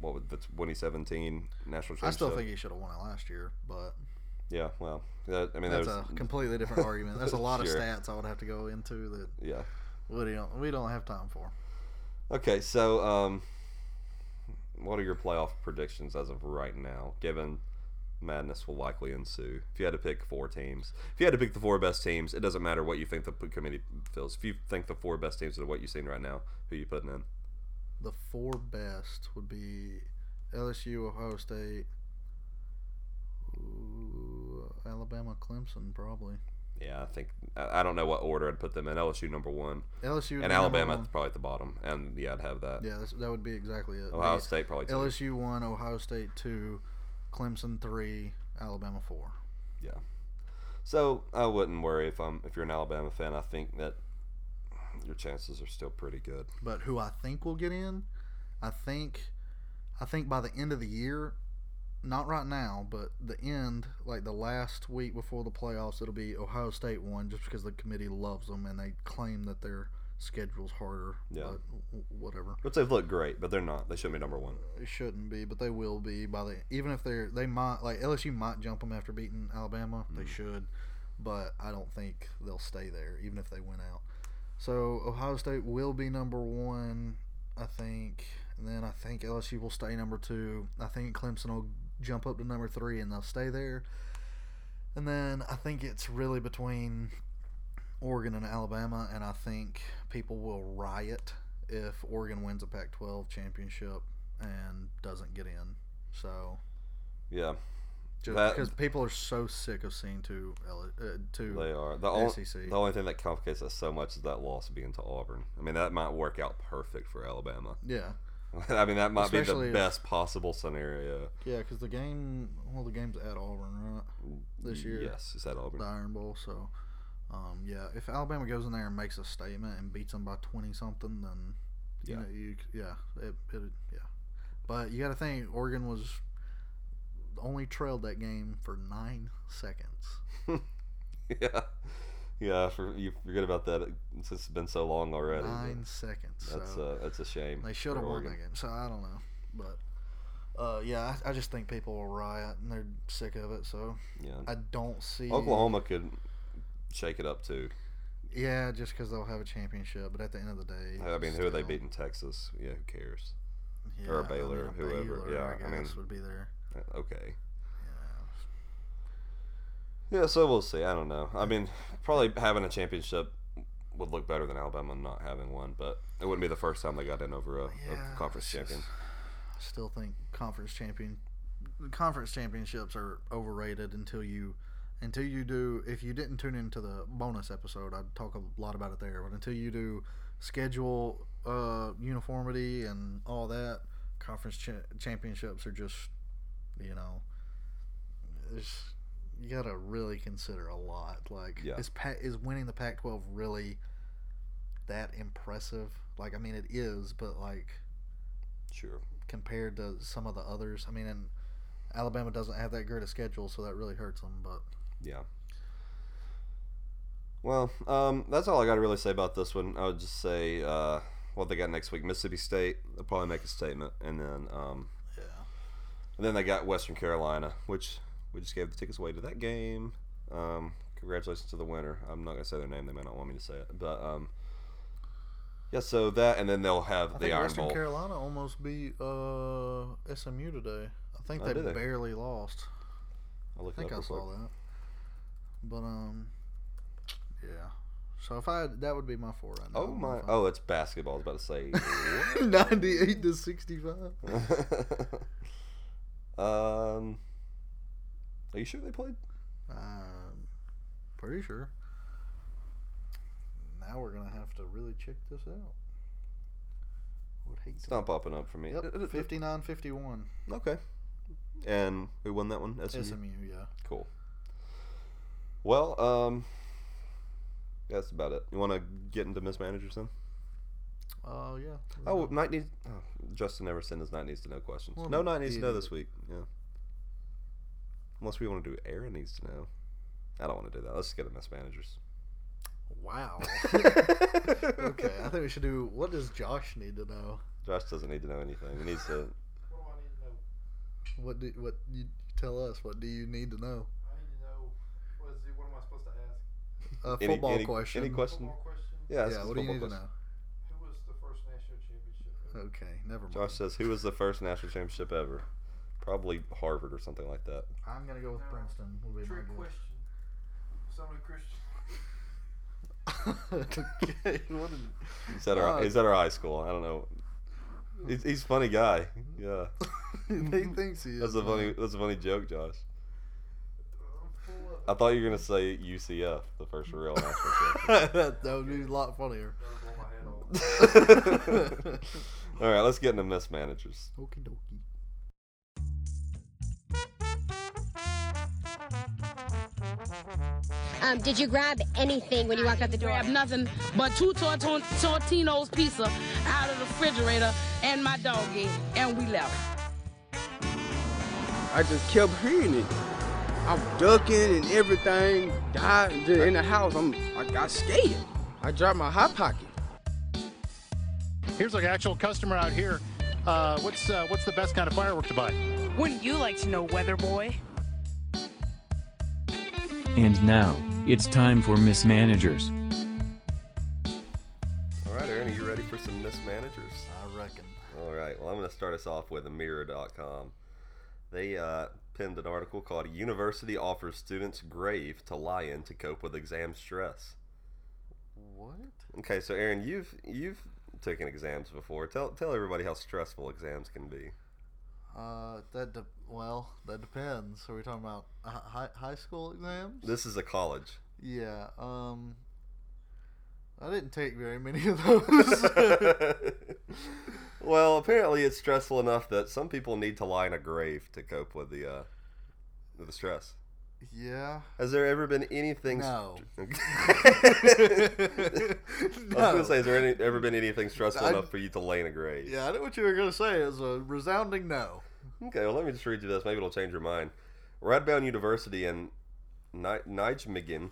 what was the 2017 national championship. I still think he should have won it last year, but Yeah, well, that, I mean, that's there's a completely different argument. There's a lot Sure. of stats I would have to go into that yeah. we don't we don't have time for. Okay, so um, what are your playoff predictions as of right now? Given madness will likely ensue. If you had to pick four teams, if you had to pick the four best teams, it doesn't matter what you think the committee feels. If you think the four best teams are what you've seen right now, who you putting in? The four best would be LSU, Ohio State, ooh, Alabama, Clemson, probably. Yeah, I think I don't know what order I'd put them in. LSU number one, LSU and Alabama one. probably at the bottom. And yeah, I'd have that. Yeah, that would be exactly it. Ohio State probably two. LSU one, Ohio State two, Clemson three, Alabama four. Yeah. So I wouldn't worry if I'm if you're an Alabama fan. I think that your chances are still pretty good. But who I think will get in, I think, I think by the end of the year, not right now, but the end, like the last week before the playoffs, it'll be Ohio State one, just because the committee loves them and they claim that their schedule's harder. Yeah. But whatever. But they've looked great, but they're not. They shouldn't be number one. They shouldn't be, but they will be by the even if they're they might like LSU might jump them after beating Alabama. They mm. should, but I don't think they'll stay there even if they win out. So Ohio State will be number one, I think, and then I think LSU will stay number two. I think Clemson will jump up to number three and they'll stay there. And then I think it's really between Oregon and Alabama, and I think people will riot if Oregon wins a Pac-12 championship and doesn't get in. So Yeah, just That- because people are so sick of seeing two uh, two they are. The only, SEC. the only thing that complicates us so much is that loss being to Auburn. I mean, that might work out perfect for Alabama. yeah I mean, that might Especially be the best possible scenario. yeah because the game well the game's at Auburn right this year Yes, is that Auburn? the Iron Bowl so um, yeah if Alabama goes in there and makes a statement and beats them by twenty something then you Yeah. know you yeah it, it yeah but you got to think Oregon was only trailed that game for nine seconds yeah, yeah. For you forget about that. since it's been so long already. nine seconds That's so. uh, that's a shame. They should have won that game. So I don't know, but uh, yeah, I, I just think people will riot and they're sick of it. So Yeah, I don't see Oklahoma could shake it up too. Yeah, just because they'll have a championship, but at the end of the day, I mean, who are they beating? Texas? Yeah, who cares? Yeah, or I Baylor, mean, a whoever. Baylor, Yeah, I, I mean- would be there. Uh, Okay. Yeah. So we'll see. I don't know. I mean, probably having a championship would look better than Alabama not having one, but it wouldn't be the first time they got in over a, Yeah, a conference champion. still think conference champion conference championships are overrated until you until you do if you didn't tune into the bonus episode I'd talk a lot about it there but until you do schedule uh, uniformity and all that conference cha- championships are just you know it's, you gotta really consider a lot. Like, Yeah. is pa- is winning the Pac-12 really that impressive? Like, I mean, it is, but like Sure. compared to some of the others, I mean, and Alabama doesn't have that great a schedule, so that really hurts them. But Yeah. Well, um, that's all I got to really say about this one. I would just say uh, what they got next week: Mississippi State. They'll probably make a statement, and then um, yeah, and then they got Western Carolina, which we just gave the tickets away to that game. Um, congratulations to the winner. I'm not gonna say their name; they may not want me to say it, but um, yeah. So that, and then they'll have I the Iron Western Bowl. Carolina almost beat uh, SMU today. I think Oh, they they? barely lost. I think I saw quick. that. But um, yeah. So if I that would be my four right now. Oh my! Oh, it's basketball. I was about to say. Ninety-eight to sixty-five. um, are you sure they played? Um, pretty sure. Now we're gonna have to really check this out. Would hate It's to. not popping up for me. Yep, 59-51. Okay. And who won that one? SMU. SMU, yeah. Cool. Well, um, that's about it. You want to get into mismanagers then? Oh yeah. Oh, Knight needs. Oh, Justin never sent his Knight needs to know questions. No Knight needs to know idiot. this week. Yeah. Unless we want to do Aaron needs to know. I don't want to do that. Let's get a mismanagers. Wow. okay, I think we should do. What does Josh need to know? Josh doesn't need to know anything. He needs to. What do what you tell us? What do you need to know? I need to know. What, is it, what am I supposed to ask? A Any- football any, question. Any question? Yeah. ask Yeah. us What do you football need to question. know? Okay, never mind. Josh says, "Who was the first national championship ever? Probably Harvard or something like that." I'm gonna go with Princeton. Will be my guess. okay. What an, He's at our Uh, he's at our high school. I don't know. He's, he's a funny guy. Yeah, he thinks he is. that's a funny man. that's a funny joke, Josh. I thought you were gonna say UCF, the first real national that would be a lot funnier. All right, let's get into mismanagers. Okie dokie. Um, did you grab anything when you walked out the door? Grab nothing but two Torton- Tortino's pizza out of the refrigerator and my doggy, and we left. I just kept hearing it. I'm ducking and everything. Died in the house. I'm, I got scared. I dropped my hot pocket. Here's an actual customer out here. Uh, what's uh, what's the best kind of firework to buy? Wouldn't you like to know, Weather Boy? And now, it's time for mismanagers. All right, Aaron, are you ready for some mismanagers? I reckon. All right. Well, I'm going to start us off with Mirror.com. They uh, penned an article called "University Offers Students Grave to Lie in to Cope with Exam Stress." What? Okay, so Aaron, you've you've taken exams before. Tell tell everybody how stressful exams can be. Uh, that de- well, that depends. Are we talking about high high school exams? This is a college. Yeah. Um, I didn't take very many of those. well, apparently it's stressful enough that some people need to lie in a grave to cope with the uh, with the stress. yeah. Has there ever been anything? No. I was gonna say, has there any, ever been anything stressful I- enough for you to lay in a grave? Yeah, I knew what you were gonna say. It's a resounding no. Okay, well, let me just read you this. Maybe it'll change your mind. Radboud University in Ni- Nijmegen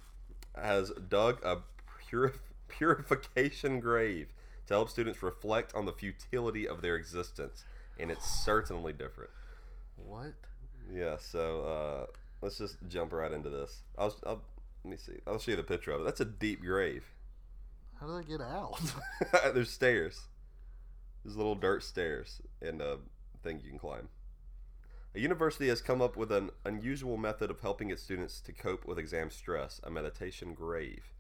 has dug a purif- purification grave to help students reflect on the futility of their existence, and it's certainly different. What? Yeah, so uh, let's just jump right into this. I'll, I'll let me see. I'll show you the picture of it. That's a deep grave. How do they get out? There's stairs. There's little dirt stairs and a thing you can climb. A university has come up with an unusual method of helping its students to cope with exam stress, a meditation grave.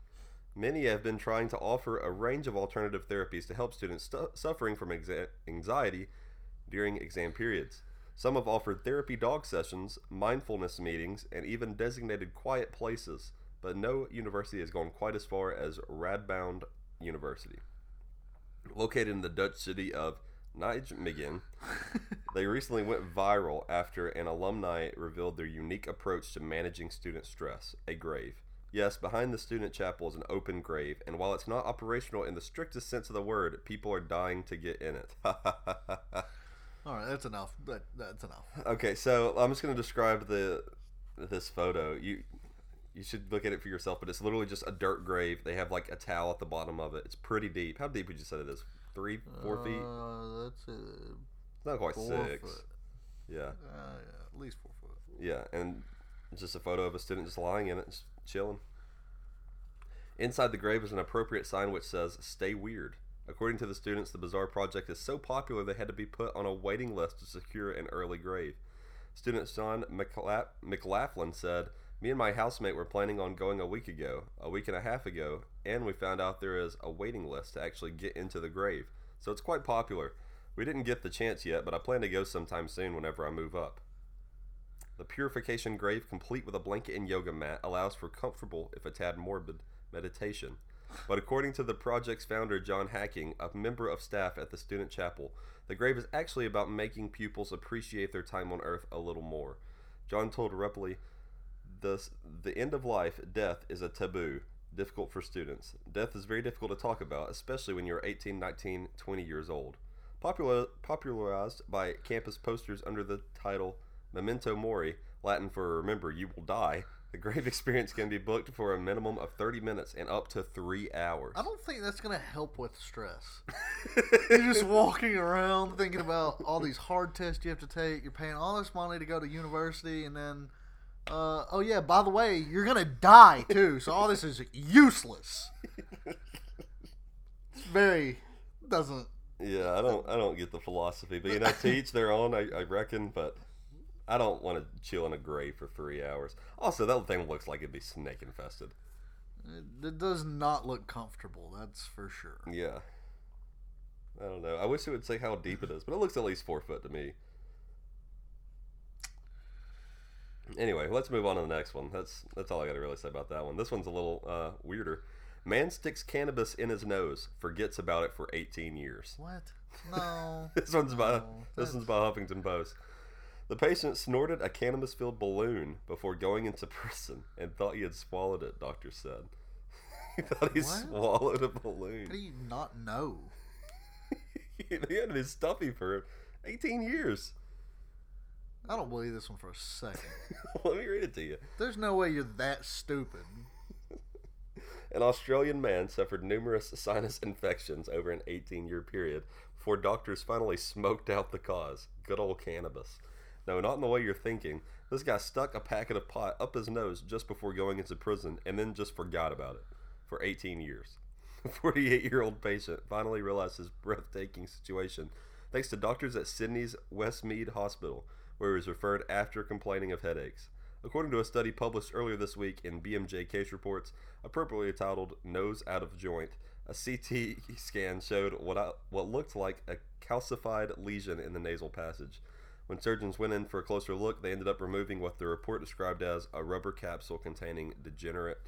Many have been trying to offer a range of alternative therapies to help students stu- suffering from exa- anxiety during exam periods. Some have offered therapy dog sessions, mindfulness meetings, and even designated quiet places, but no university has gone quite as far as Radboud University. Located in the Dutch city of Nijmegen, They recently went viral after an alumni revealed their unique approach to managing student stress a grave. Yes, behind the student chapel is an open grave, and while it's not operational in the strictest sense of the word, people are dying to get in it. All right, that's enough. That, that's enough. okay, so I'm just going to describe the this photo. You you should look at it for yourself, but it's literally just a dirt grave. They have like a towel at the bottom of it. It's pretty deep. How deep would you say it is? Three, four feet? Uh, that's uh, It's not quite six. foot. Yeah. Uh, yeah, at least four foot. Yeah, and just a photo of a student just lying in it, just chilling. Inside the grave is an appropriate sign which says "Stay weird." According to the students, the bizarre project is so popular they had to be put on a waiting list to secure an early grave. Student Sean McLa- McLaughlin said, "Me and my housemate were planning on going a week ago, a week and a half ago, and we found out there is a waiting list to actually get into the grave. So it's quite popular. We didn't get the chance yet, but I plan to go sometime soon whenever I move up." The purification grave, complete with a blanket and yoga mat, allows for comfortable, if a tad morbid, meditation. But according to the project's founder, John Hacking, a member of staff at the student chapel, the grave is actually about making pupils appreciate their time on earth a little more. John told Ripley, Thus, the end of life, death, is a taboo, difficult for students. Death is very difficult to talk about, especially when you're 18, 19, 20 years old. Popular, popularized by campus posters under the title Memento Mori, Latin for Remember You Will Die, the grave experience can be booked for a minimum of 30 minutes and up to three hours. I don't think that's gonna help with stress. You're just walking around thinking about all these hard tests you have to take. You're paying all this money to go to university, and then, uh, oh yeah, by the way, you're gonna die too. So all this is useless. It's very doesn't. Yeah, I don't, I don't get the philosophy, but you know, to each their own, I, I reckon. But I don't want to chill in a grave for three hours. Also, that thing looks like it'd be snake infested. It, it does not look comfortable. That's for sure. Yeah. I don't know. I wish it would say how deep it is, but it looks at least four foot to me. Anyway, let's move on to the next one. That's that's all I got to really say about that one. This one's a little uh, weirder. Man sticks cannabis in his nose, forgets about it for 18 years. What? No. this one's by no, this that's- one's by Huffington Post. The patient snorted a cannabis-filled balloon before going into prison and thought he had swallowed it. Doctor said. he thought he What? swallowed a balloon. How do you not know? he had his stuffy for 18 years. I don't believe this one for a second. Let me read it to you. There's no way you're that stupid. An Australian man suffered numerous sinus infections over an 18 year period before doctors finally smoked out the cause. Good old cannabis. No, not in the way you're thinking. This guy stuck a packet of pot up his nose just before going into prison and then just forgot about it for 18 years. The 48 year old patient finally realized his breathtaking situation thanks to doctors at Sydney's Westmead Hospital, where he was referred after complaining of headaches. According to a study published earlier this week in BMJ Case Reports, appropriately titled Nose Out of Joint, a CT scan showed what, I, what looked like a calcified lesion in the nasal passage. When surgeons went in for a closer look, they ended up removing what the report described as a rubber capsule containing degenerate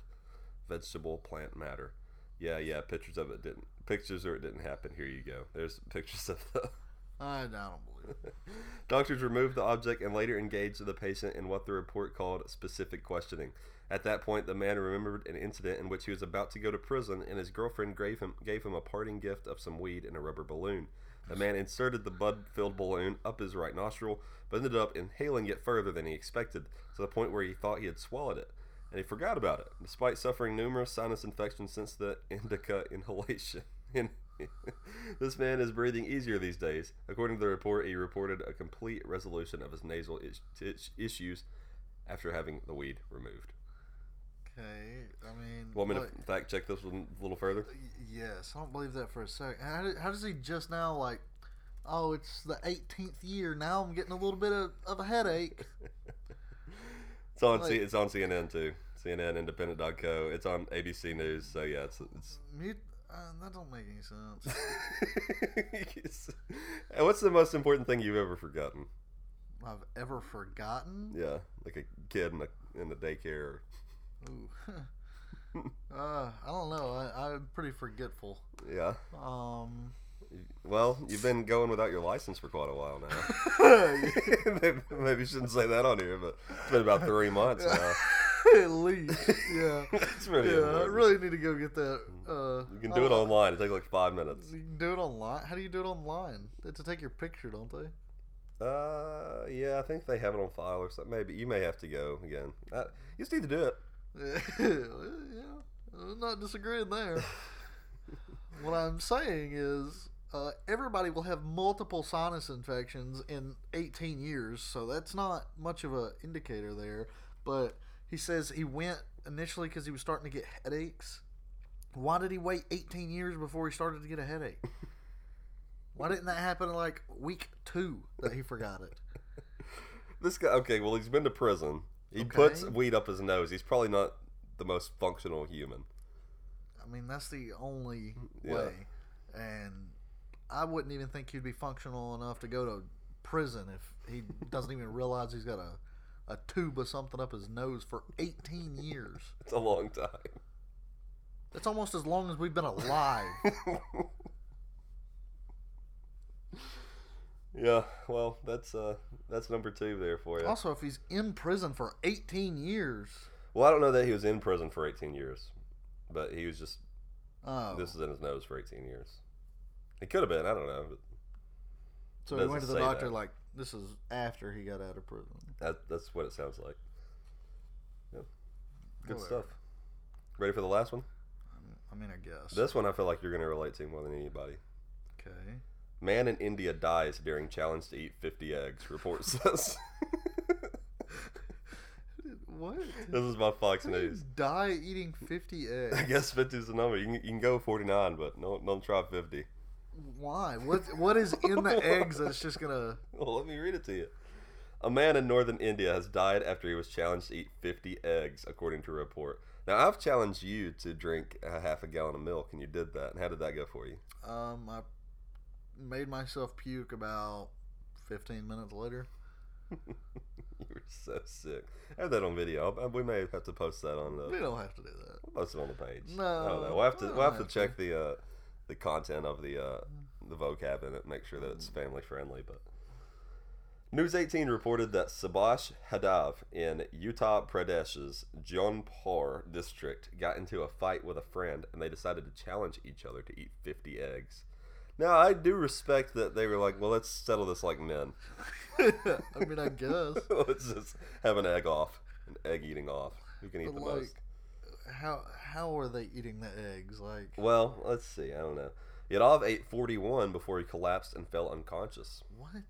vegetable plant matter. Yeah, yeah, pictures of it didn't. Pictures or it didn't happen. Here you go. There's pictures of the. I don't believe. Doctors removed the object and later engaged the patient in what the report called specific questioning. At that point, the man remembered an incident in which he was about to go to prison, and his girlfriend gave him gave him a parting gift of some weed in a rubber balloon. The man inserted the bud-filled balloon up his right nostril, but ended up inhaling it further than he expected, to the point where he thought he had swallowed it, and he forgot about it, despite suffering numerous sinus infections since the indica inhalation. this man is breathing easier these days. According to the report, he reported a complete resolution of his nasal is- is- issues after having the weed removed. Okay, I mean, Want me to fact check this one a little further? yes, I don't believe that for a second. How, how does he just now like? Oh, it's the 18th year. Now I'm getting a little bit of, of a headache. It's on C- it's on CNN too. CNN, Independent.co. It's on ABC News. So yeah, it's it's. Uh, that don't make any sense. And what's the most important thing you've ever forgotten? I've ever forgotten. Yeah, like a kid in the in the daycare. Ooh. uh, I don't know. I, I'm pretty forgetful. Yeah. Um, Well, you've been going without your license for quite a while now. maybe, maybe you shouldn't say that on here, but it's been about three months now. At least, yeah. It's really yeah, I really need to go get that. Uh, You can do it uh, online. It takes like five minutes. You can do it online. How do you do it online? They have to take your picture, don't they? Uh, yeah, I think they have it on file or something. Maybe you may have to go again. Uh, you just need to do it. yeah, I'm not disagreeing there. what I'm saying is, uh, everybody will have multiple sinus infections in 18 years, so that's not much of an indicator there. But he says he went initially because he was starting to get headaches. Why did he wait 18 years before he started to get a headache? Why didn't that happen like week two that he forgot it? This guy, okay, well, he's been to prison. He Okay. puts weed up his nose. He's probably not the most functional human. I mean, that's the only Yeah. way. And I wouldn't even think he'd be functional enough to go to prison if he doesn't even realize he's got a, a tube of something up his nose for 18 years. It's a long time. That's almost as long as we've been alive. Yeah, well, that's uh, that's number two there for you. also, if he's in prison for 18 years, Well, I don't know that he was in prison for 18 years, but he was just. Oh. This is in his nose for 18 years. He could have been. I don't know. But so he went to the doctor that. like this is after he got out of prison. That, that's what it sounds like. Yep. Good Whatever. stuff. Ready for the last one? I mean, I guess. This one I feel like you're going to relate to more than anybody. Okay. Man in India dies during challenge to eat 50 eggs, report says. What? this is my Fox How News. Die eating 50 eggs. I guess 50 is the number. You can, you can go 49, but don't, don't try 50. Why? What What is in the eggs that's just gonna? Well, let me read it to you. A man in northern India has died after he was challenged to eat 50 eggs, according to a report. Now, I've challenged you to drink a half a gallon of milk, and you did that. And how did that go for you? Um, I made myself puke about 15 minutes later. you were so sick. I have that on video. We may have to post that on the. We don't have to do that. We'll post it on the page. No, I don't know. We'll have to. we We'll have don't to have check the uh, the content of the uh, the vocab in it, make sure that it's family friendly. But News 18 reported that Subhash Yadav in Uttar Pradesh's Jaunpur district got into a fight with a friend, and they decided to challenge each other to eat 50 eggs. Now, I do respect that they were like, well, let's settle this like men. I mean, I guess. let's just have an egg off, an egg eating off. Who can eat But the like, most? how how are they eating the eggs? Like, Well, let's see. I don't know. Yadav ate 41 before he collapsed and fell unconscious. what?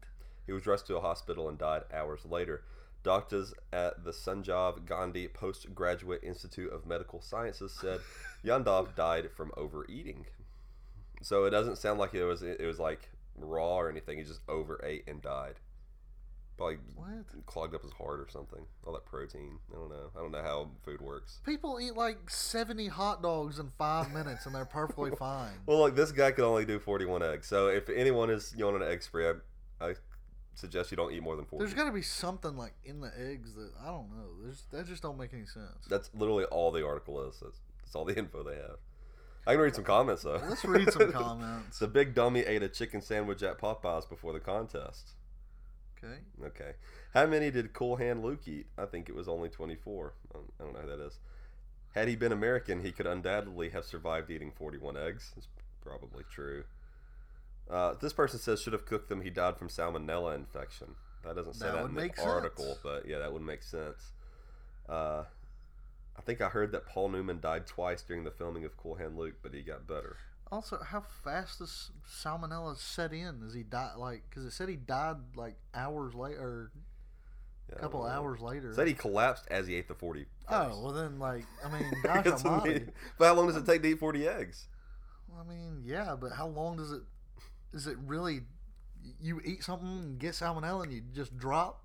He was rushed to a hospital and died hours later. Doctors at the Sanjay Gandhi Postgraduate Institute of Medical Sciences said Yadav died from overeating. So it doesn't sound like it was it was like raw or anything. He just overate and died. Probably What? clogged up his heart or something. All that protein. I don't know. I don't know how food works. People eat like 70 hot dogs in five minutes and they're perfectly fine. Well, look, this guy could only do 41 eggs. So if anyone is you know, on an egg spree, I, I suggest you don't eat more than 40. There's got to be something like in the eggs that I don't know. There's that just don't make any sense. That's literally all the article is. That's, that's all the info they have. I can read some comments though. Let's read some comments. the big dummy ate a chicken sandwich at Popeyes before the contest. Okay. Okay. How many did Cool Hand Luke eat? I think it was only 24. Um, I don't know who that is. Had he been American, he could undoubtedly have survived eating 41 eggs. It's probably true. Uh, this person says should have cooked them. He died from salmonella infection. That doesn't say That that, in the article, sense. but yeah, that would make sense. Uh, I think I heard that Paul Newman died twice during the filming of Cool Hand Luke, but he got better. Also, how fast does salmonella set in? Does he die like? Because it said he died like hours later, Yeah, a couple hours later. Said he collapsed as he ate the 40. Oh well, then like I mean, gosh almighty. but how long does it take to eat 40 eggs? I mean, yeah, but how long does it? Is it really? You eat something and get salmonella and you just drop?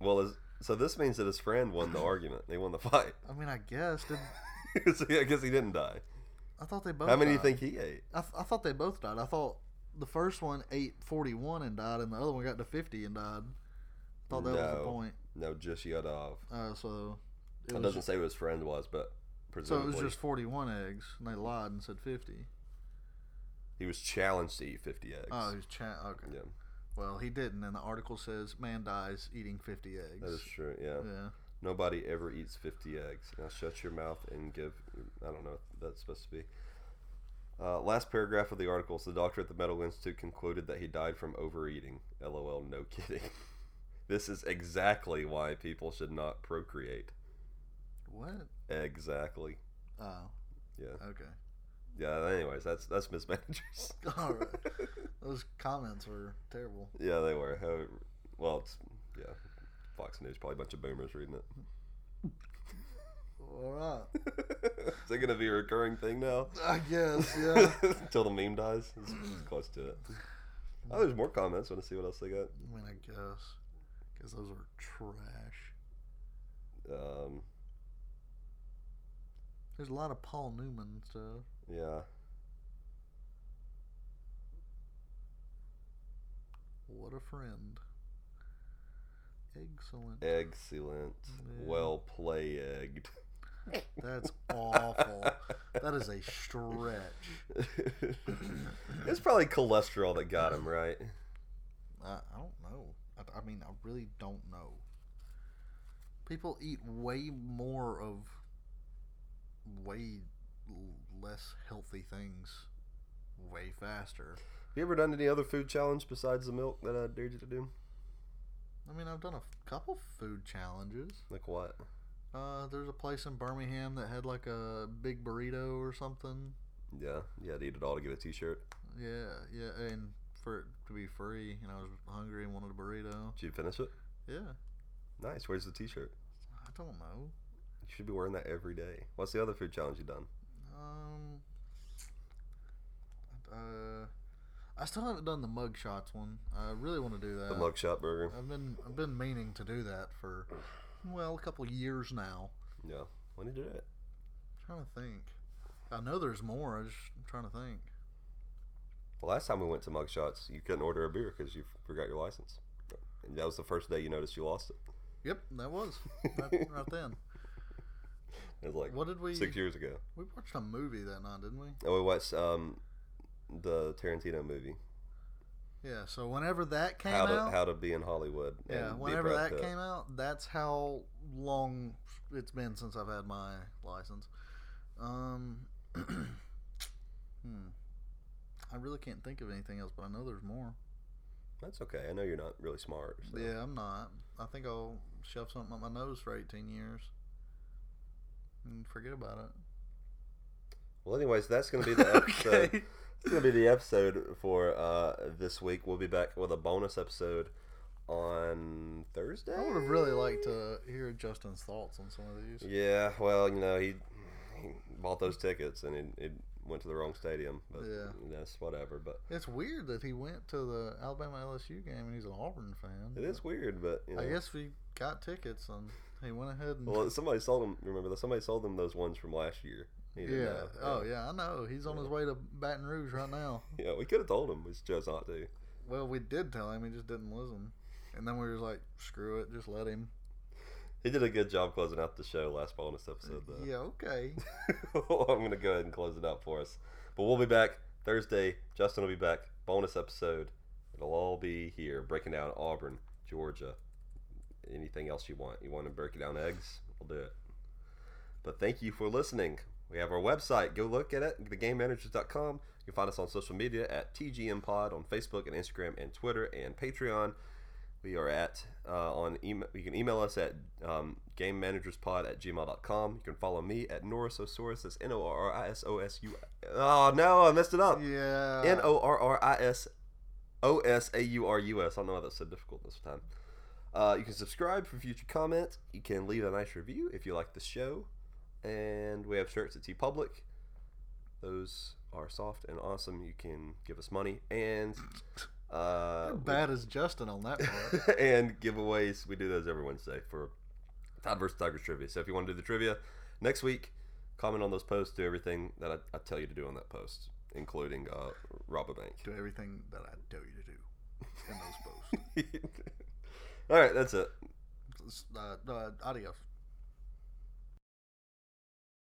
Well, is, so this means that his friend won the argument. They won the fight. I mean, I guess. Did, so I guess he didn't die. I thought they both. How many do you think he ate? I, th- I thought they both died. I thought the first one ate forty-one and died, and the other one got to fifty and died. I thought that was the No. point. No, just Yadav. Uh, so It, was doesn't say who his friend was, but presumably. So it was just 41 eggs, and they lied and said 50. He was challenged to eat 50 eggs. Oh, he's cha- okay. Yeah. Well, he didn't, and the article says man dies eating 50 eggs. That is true. Yeah. Yeah. Nobody ever eats 50 eggs. Now shut your mouth and give. I don't know what that's supposed to be. Uh, last paragraph of the article. So the doctor at the Medical Institute concluded that he died from overeating. LOL. No kidding. this is exactly why people should not procreate. What? Exactly. Oh. Yeah. Okay. Yeah. Anyways, that's that's mismanagers. All right. Those comments were terrible. yeah, they were. Well, it's yeah. Fox News probably a bunch of boomers reading it. All right. Is it gonna be a recurring thing now? I guess, yeah. Until the meme dies. It's, it's close to it. Oh, there's more comments. Want to see what else they got? I mean, I guess. Because those are trash. Um, There's a lot of Paul Newman stuff. yeah. What a friend. Excellent. Excellent. Yeah. Well play egged. That's awful. that is a stretch. it's probably cholesterol that got him, right? I, I don't know. I, I mean, I really don't know. People eat way more of way less healthy things way faster. Have you ever done any other food challenge besides the milk that I dared you to do? I mean, I've done a couple food challenges. Like what? Uh, there's a place in Birmingham that had like a big burrito or something. Yeah, you had to eat it all to get a T-shirt. Yeah, yeah, and for it to be free, and I was hungry and wanted a burrito. Did you finish it? Yeah, Nice. Where's the T-shirt? I don't know. You should be wearing that every day. What's the other food challenge you done? Um, uh, I still haven't done the mug shots one. I really want to do that. The mugshot burger. I've been I've been meaning to do that for well a couple of years now. Yeah. When did you do it? trying to think. I know there's more. I just I'm trying to think. The last time we went to mugshots, you couldn't order a beer because you forgot your license. And that was the first day you noticed you lost it. Yep, that was right, right then. It was like What did we- six years ago. We watched a movie that night, didn't we? And we watched um, the Tarantino movie, Yeah. So whenever that came How to out, How to Be in Hollywood. yeah, whenever that Pitt. came out, that's how long it's been since I've had my license. Um, hmm. I really can't think of anything else, but I know there's more. That's okay. I know you're not really smart. So. Yeah, I'm not. I think I'll shove something up my nose for 18 years and forget about it. Well, anyways, that's going to be the episode. Okay. It's to be the episode for uh, this week. We'll be back with a bonus episode on Thursday. I would have really liked to hear Justin's thoughts on some of these. Yeah, well, you know, he, he bought those tickets and he, he went to the wrong stadium. But Yeah. that's whatever. But It's weird that he went to the Alabama LSU game and he's an Auburn fan. it is weird. But you know, I guess we got tickets and he went ahead and Well, somebody sold them. Remember that somebody sold them those ones from last year. He yeah. know. Oh yeah, I know. He's on his way to Baton Rouge right now. Yeah, we could have told him. We just chose not to. Well, we did tell him. He just didn't listen. And then we was like, screw it, just let him. He did a good job closing out the show last bonus episode, though. Yeah, okay. I'm going to go ahead and close it out for us. But we'll be back Thursday. Justin will be back. Bonus episode. It'll all be here, breaking down Auburn, Georgia. Anything else you want? You want to break down eggs? We'll do it. But thank you for listening. We have our website. Go look at it, thegamemanagers.com. You can find us on social media at TGM Pod on Facebook and Instagram and Twitter and Patreon. We are at uh, on email. You can email us at um, gamemanagerspod at gmail.com. You can follow me at Norrisosaurus. That's N O R R I S O S U. Oh no, I messed it up. Yeah. N O R R I S O S A U R U S. I don't know why that's so difficult this time. Uh, you can subscribe for future comments. You can leave a nice review if you like the show. And we have shirts at TeePublic. Those are soft and awesome. You can give us money and uh, bad as Justin on that part. and giveaways. We do those every Wednesday for Todd versus Tigers trivia. So if you want to do the trivia next week, comment on those posts. Do everything that I, I tell you to do on that post, including uh, rob a bank. Do everything that I tell you to do in those posts. All right, that's it. Uh, uh, adios.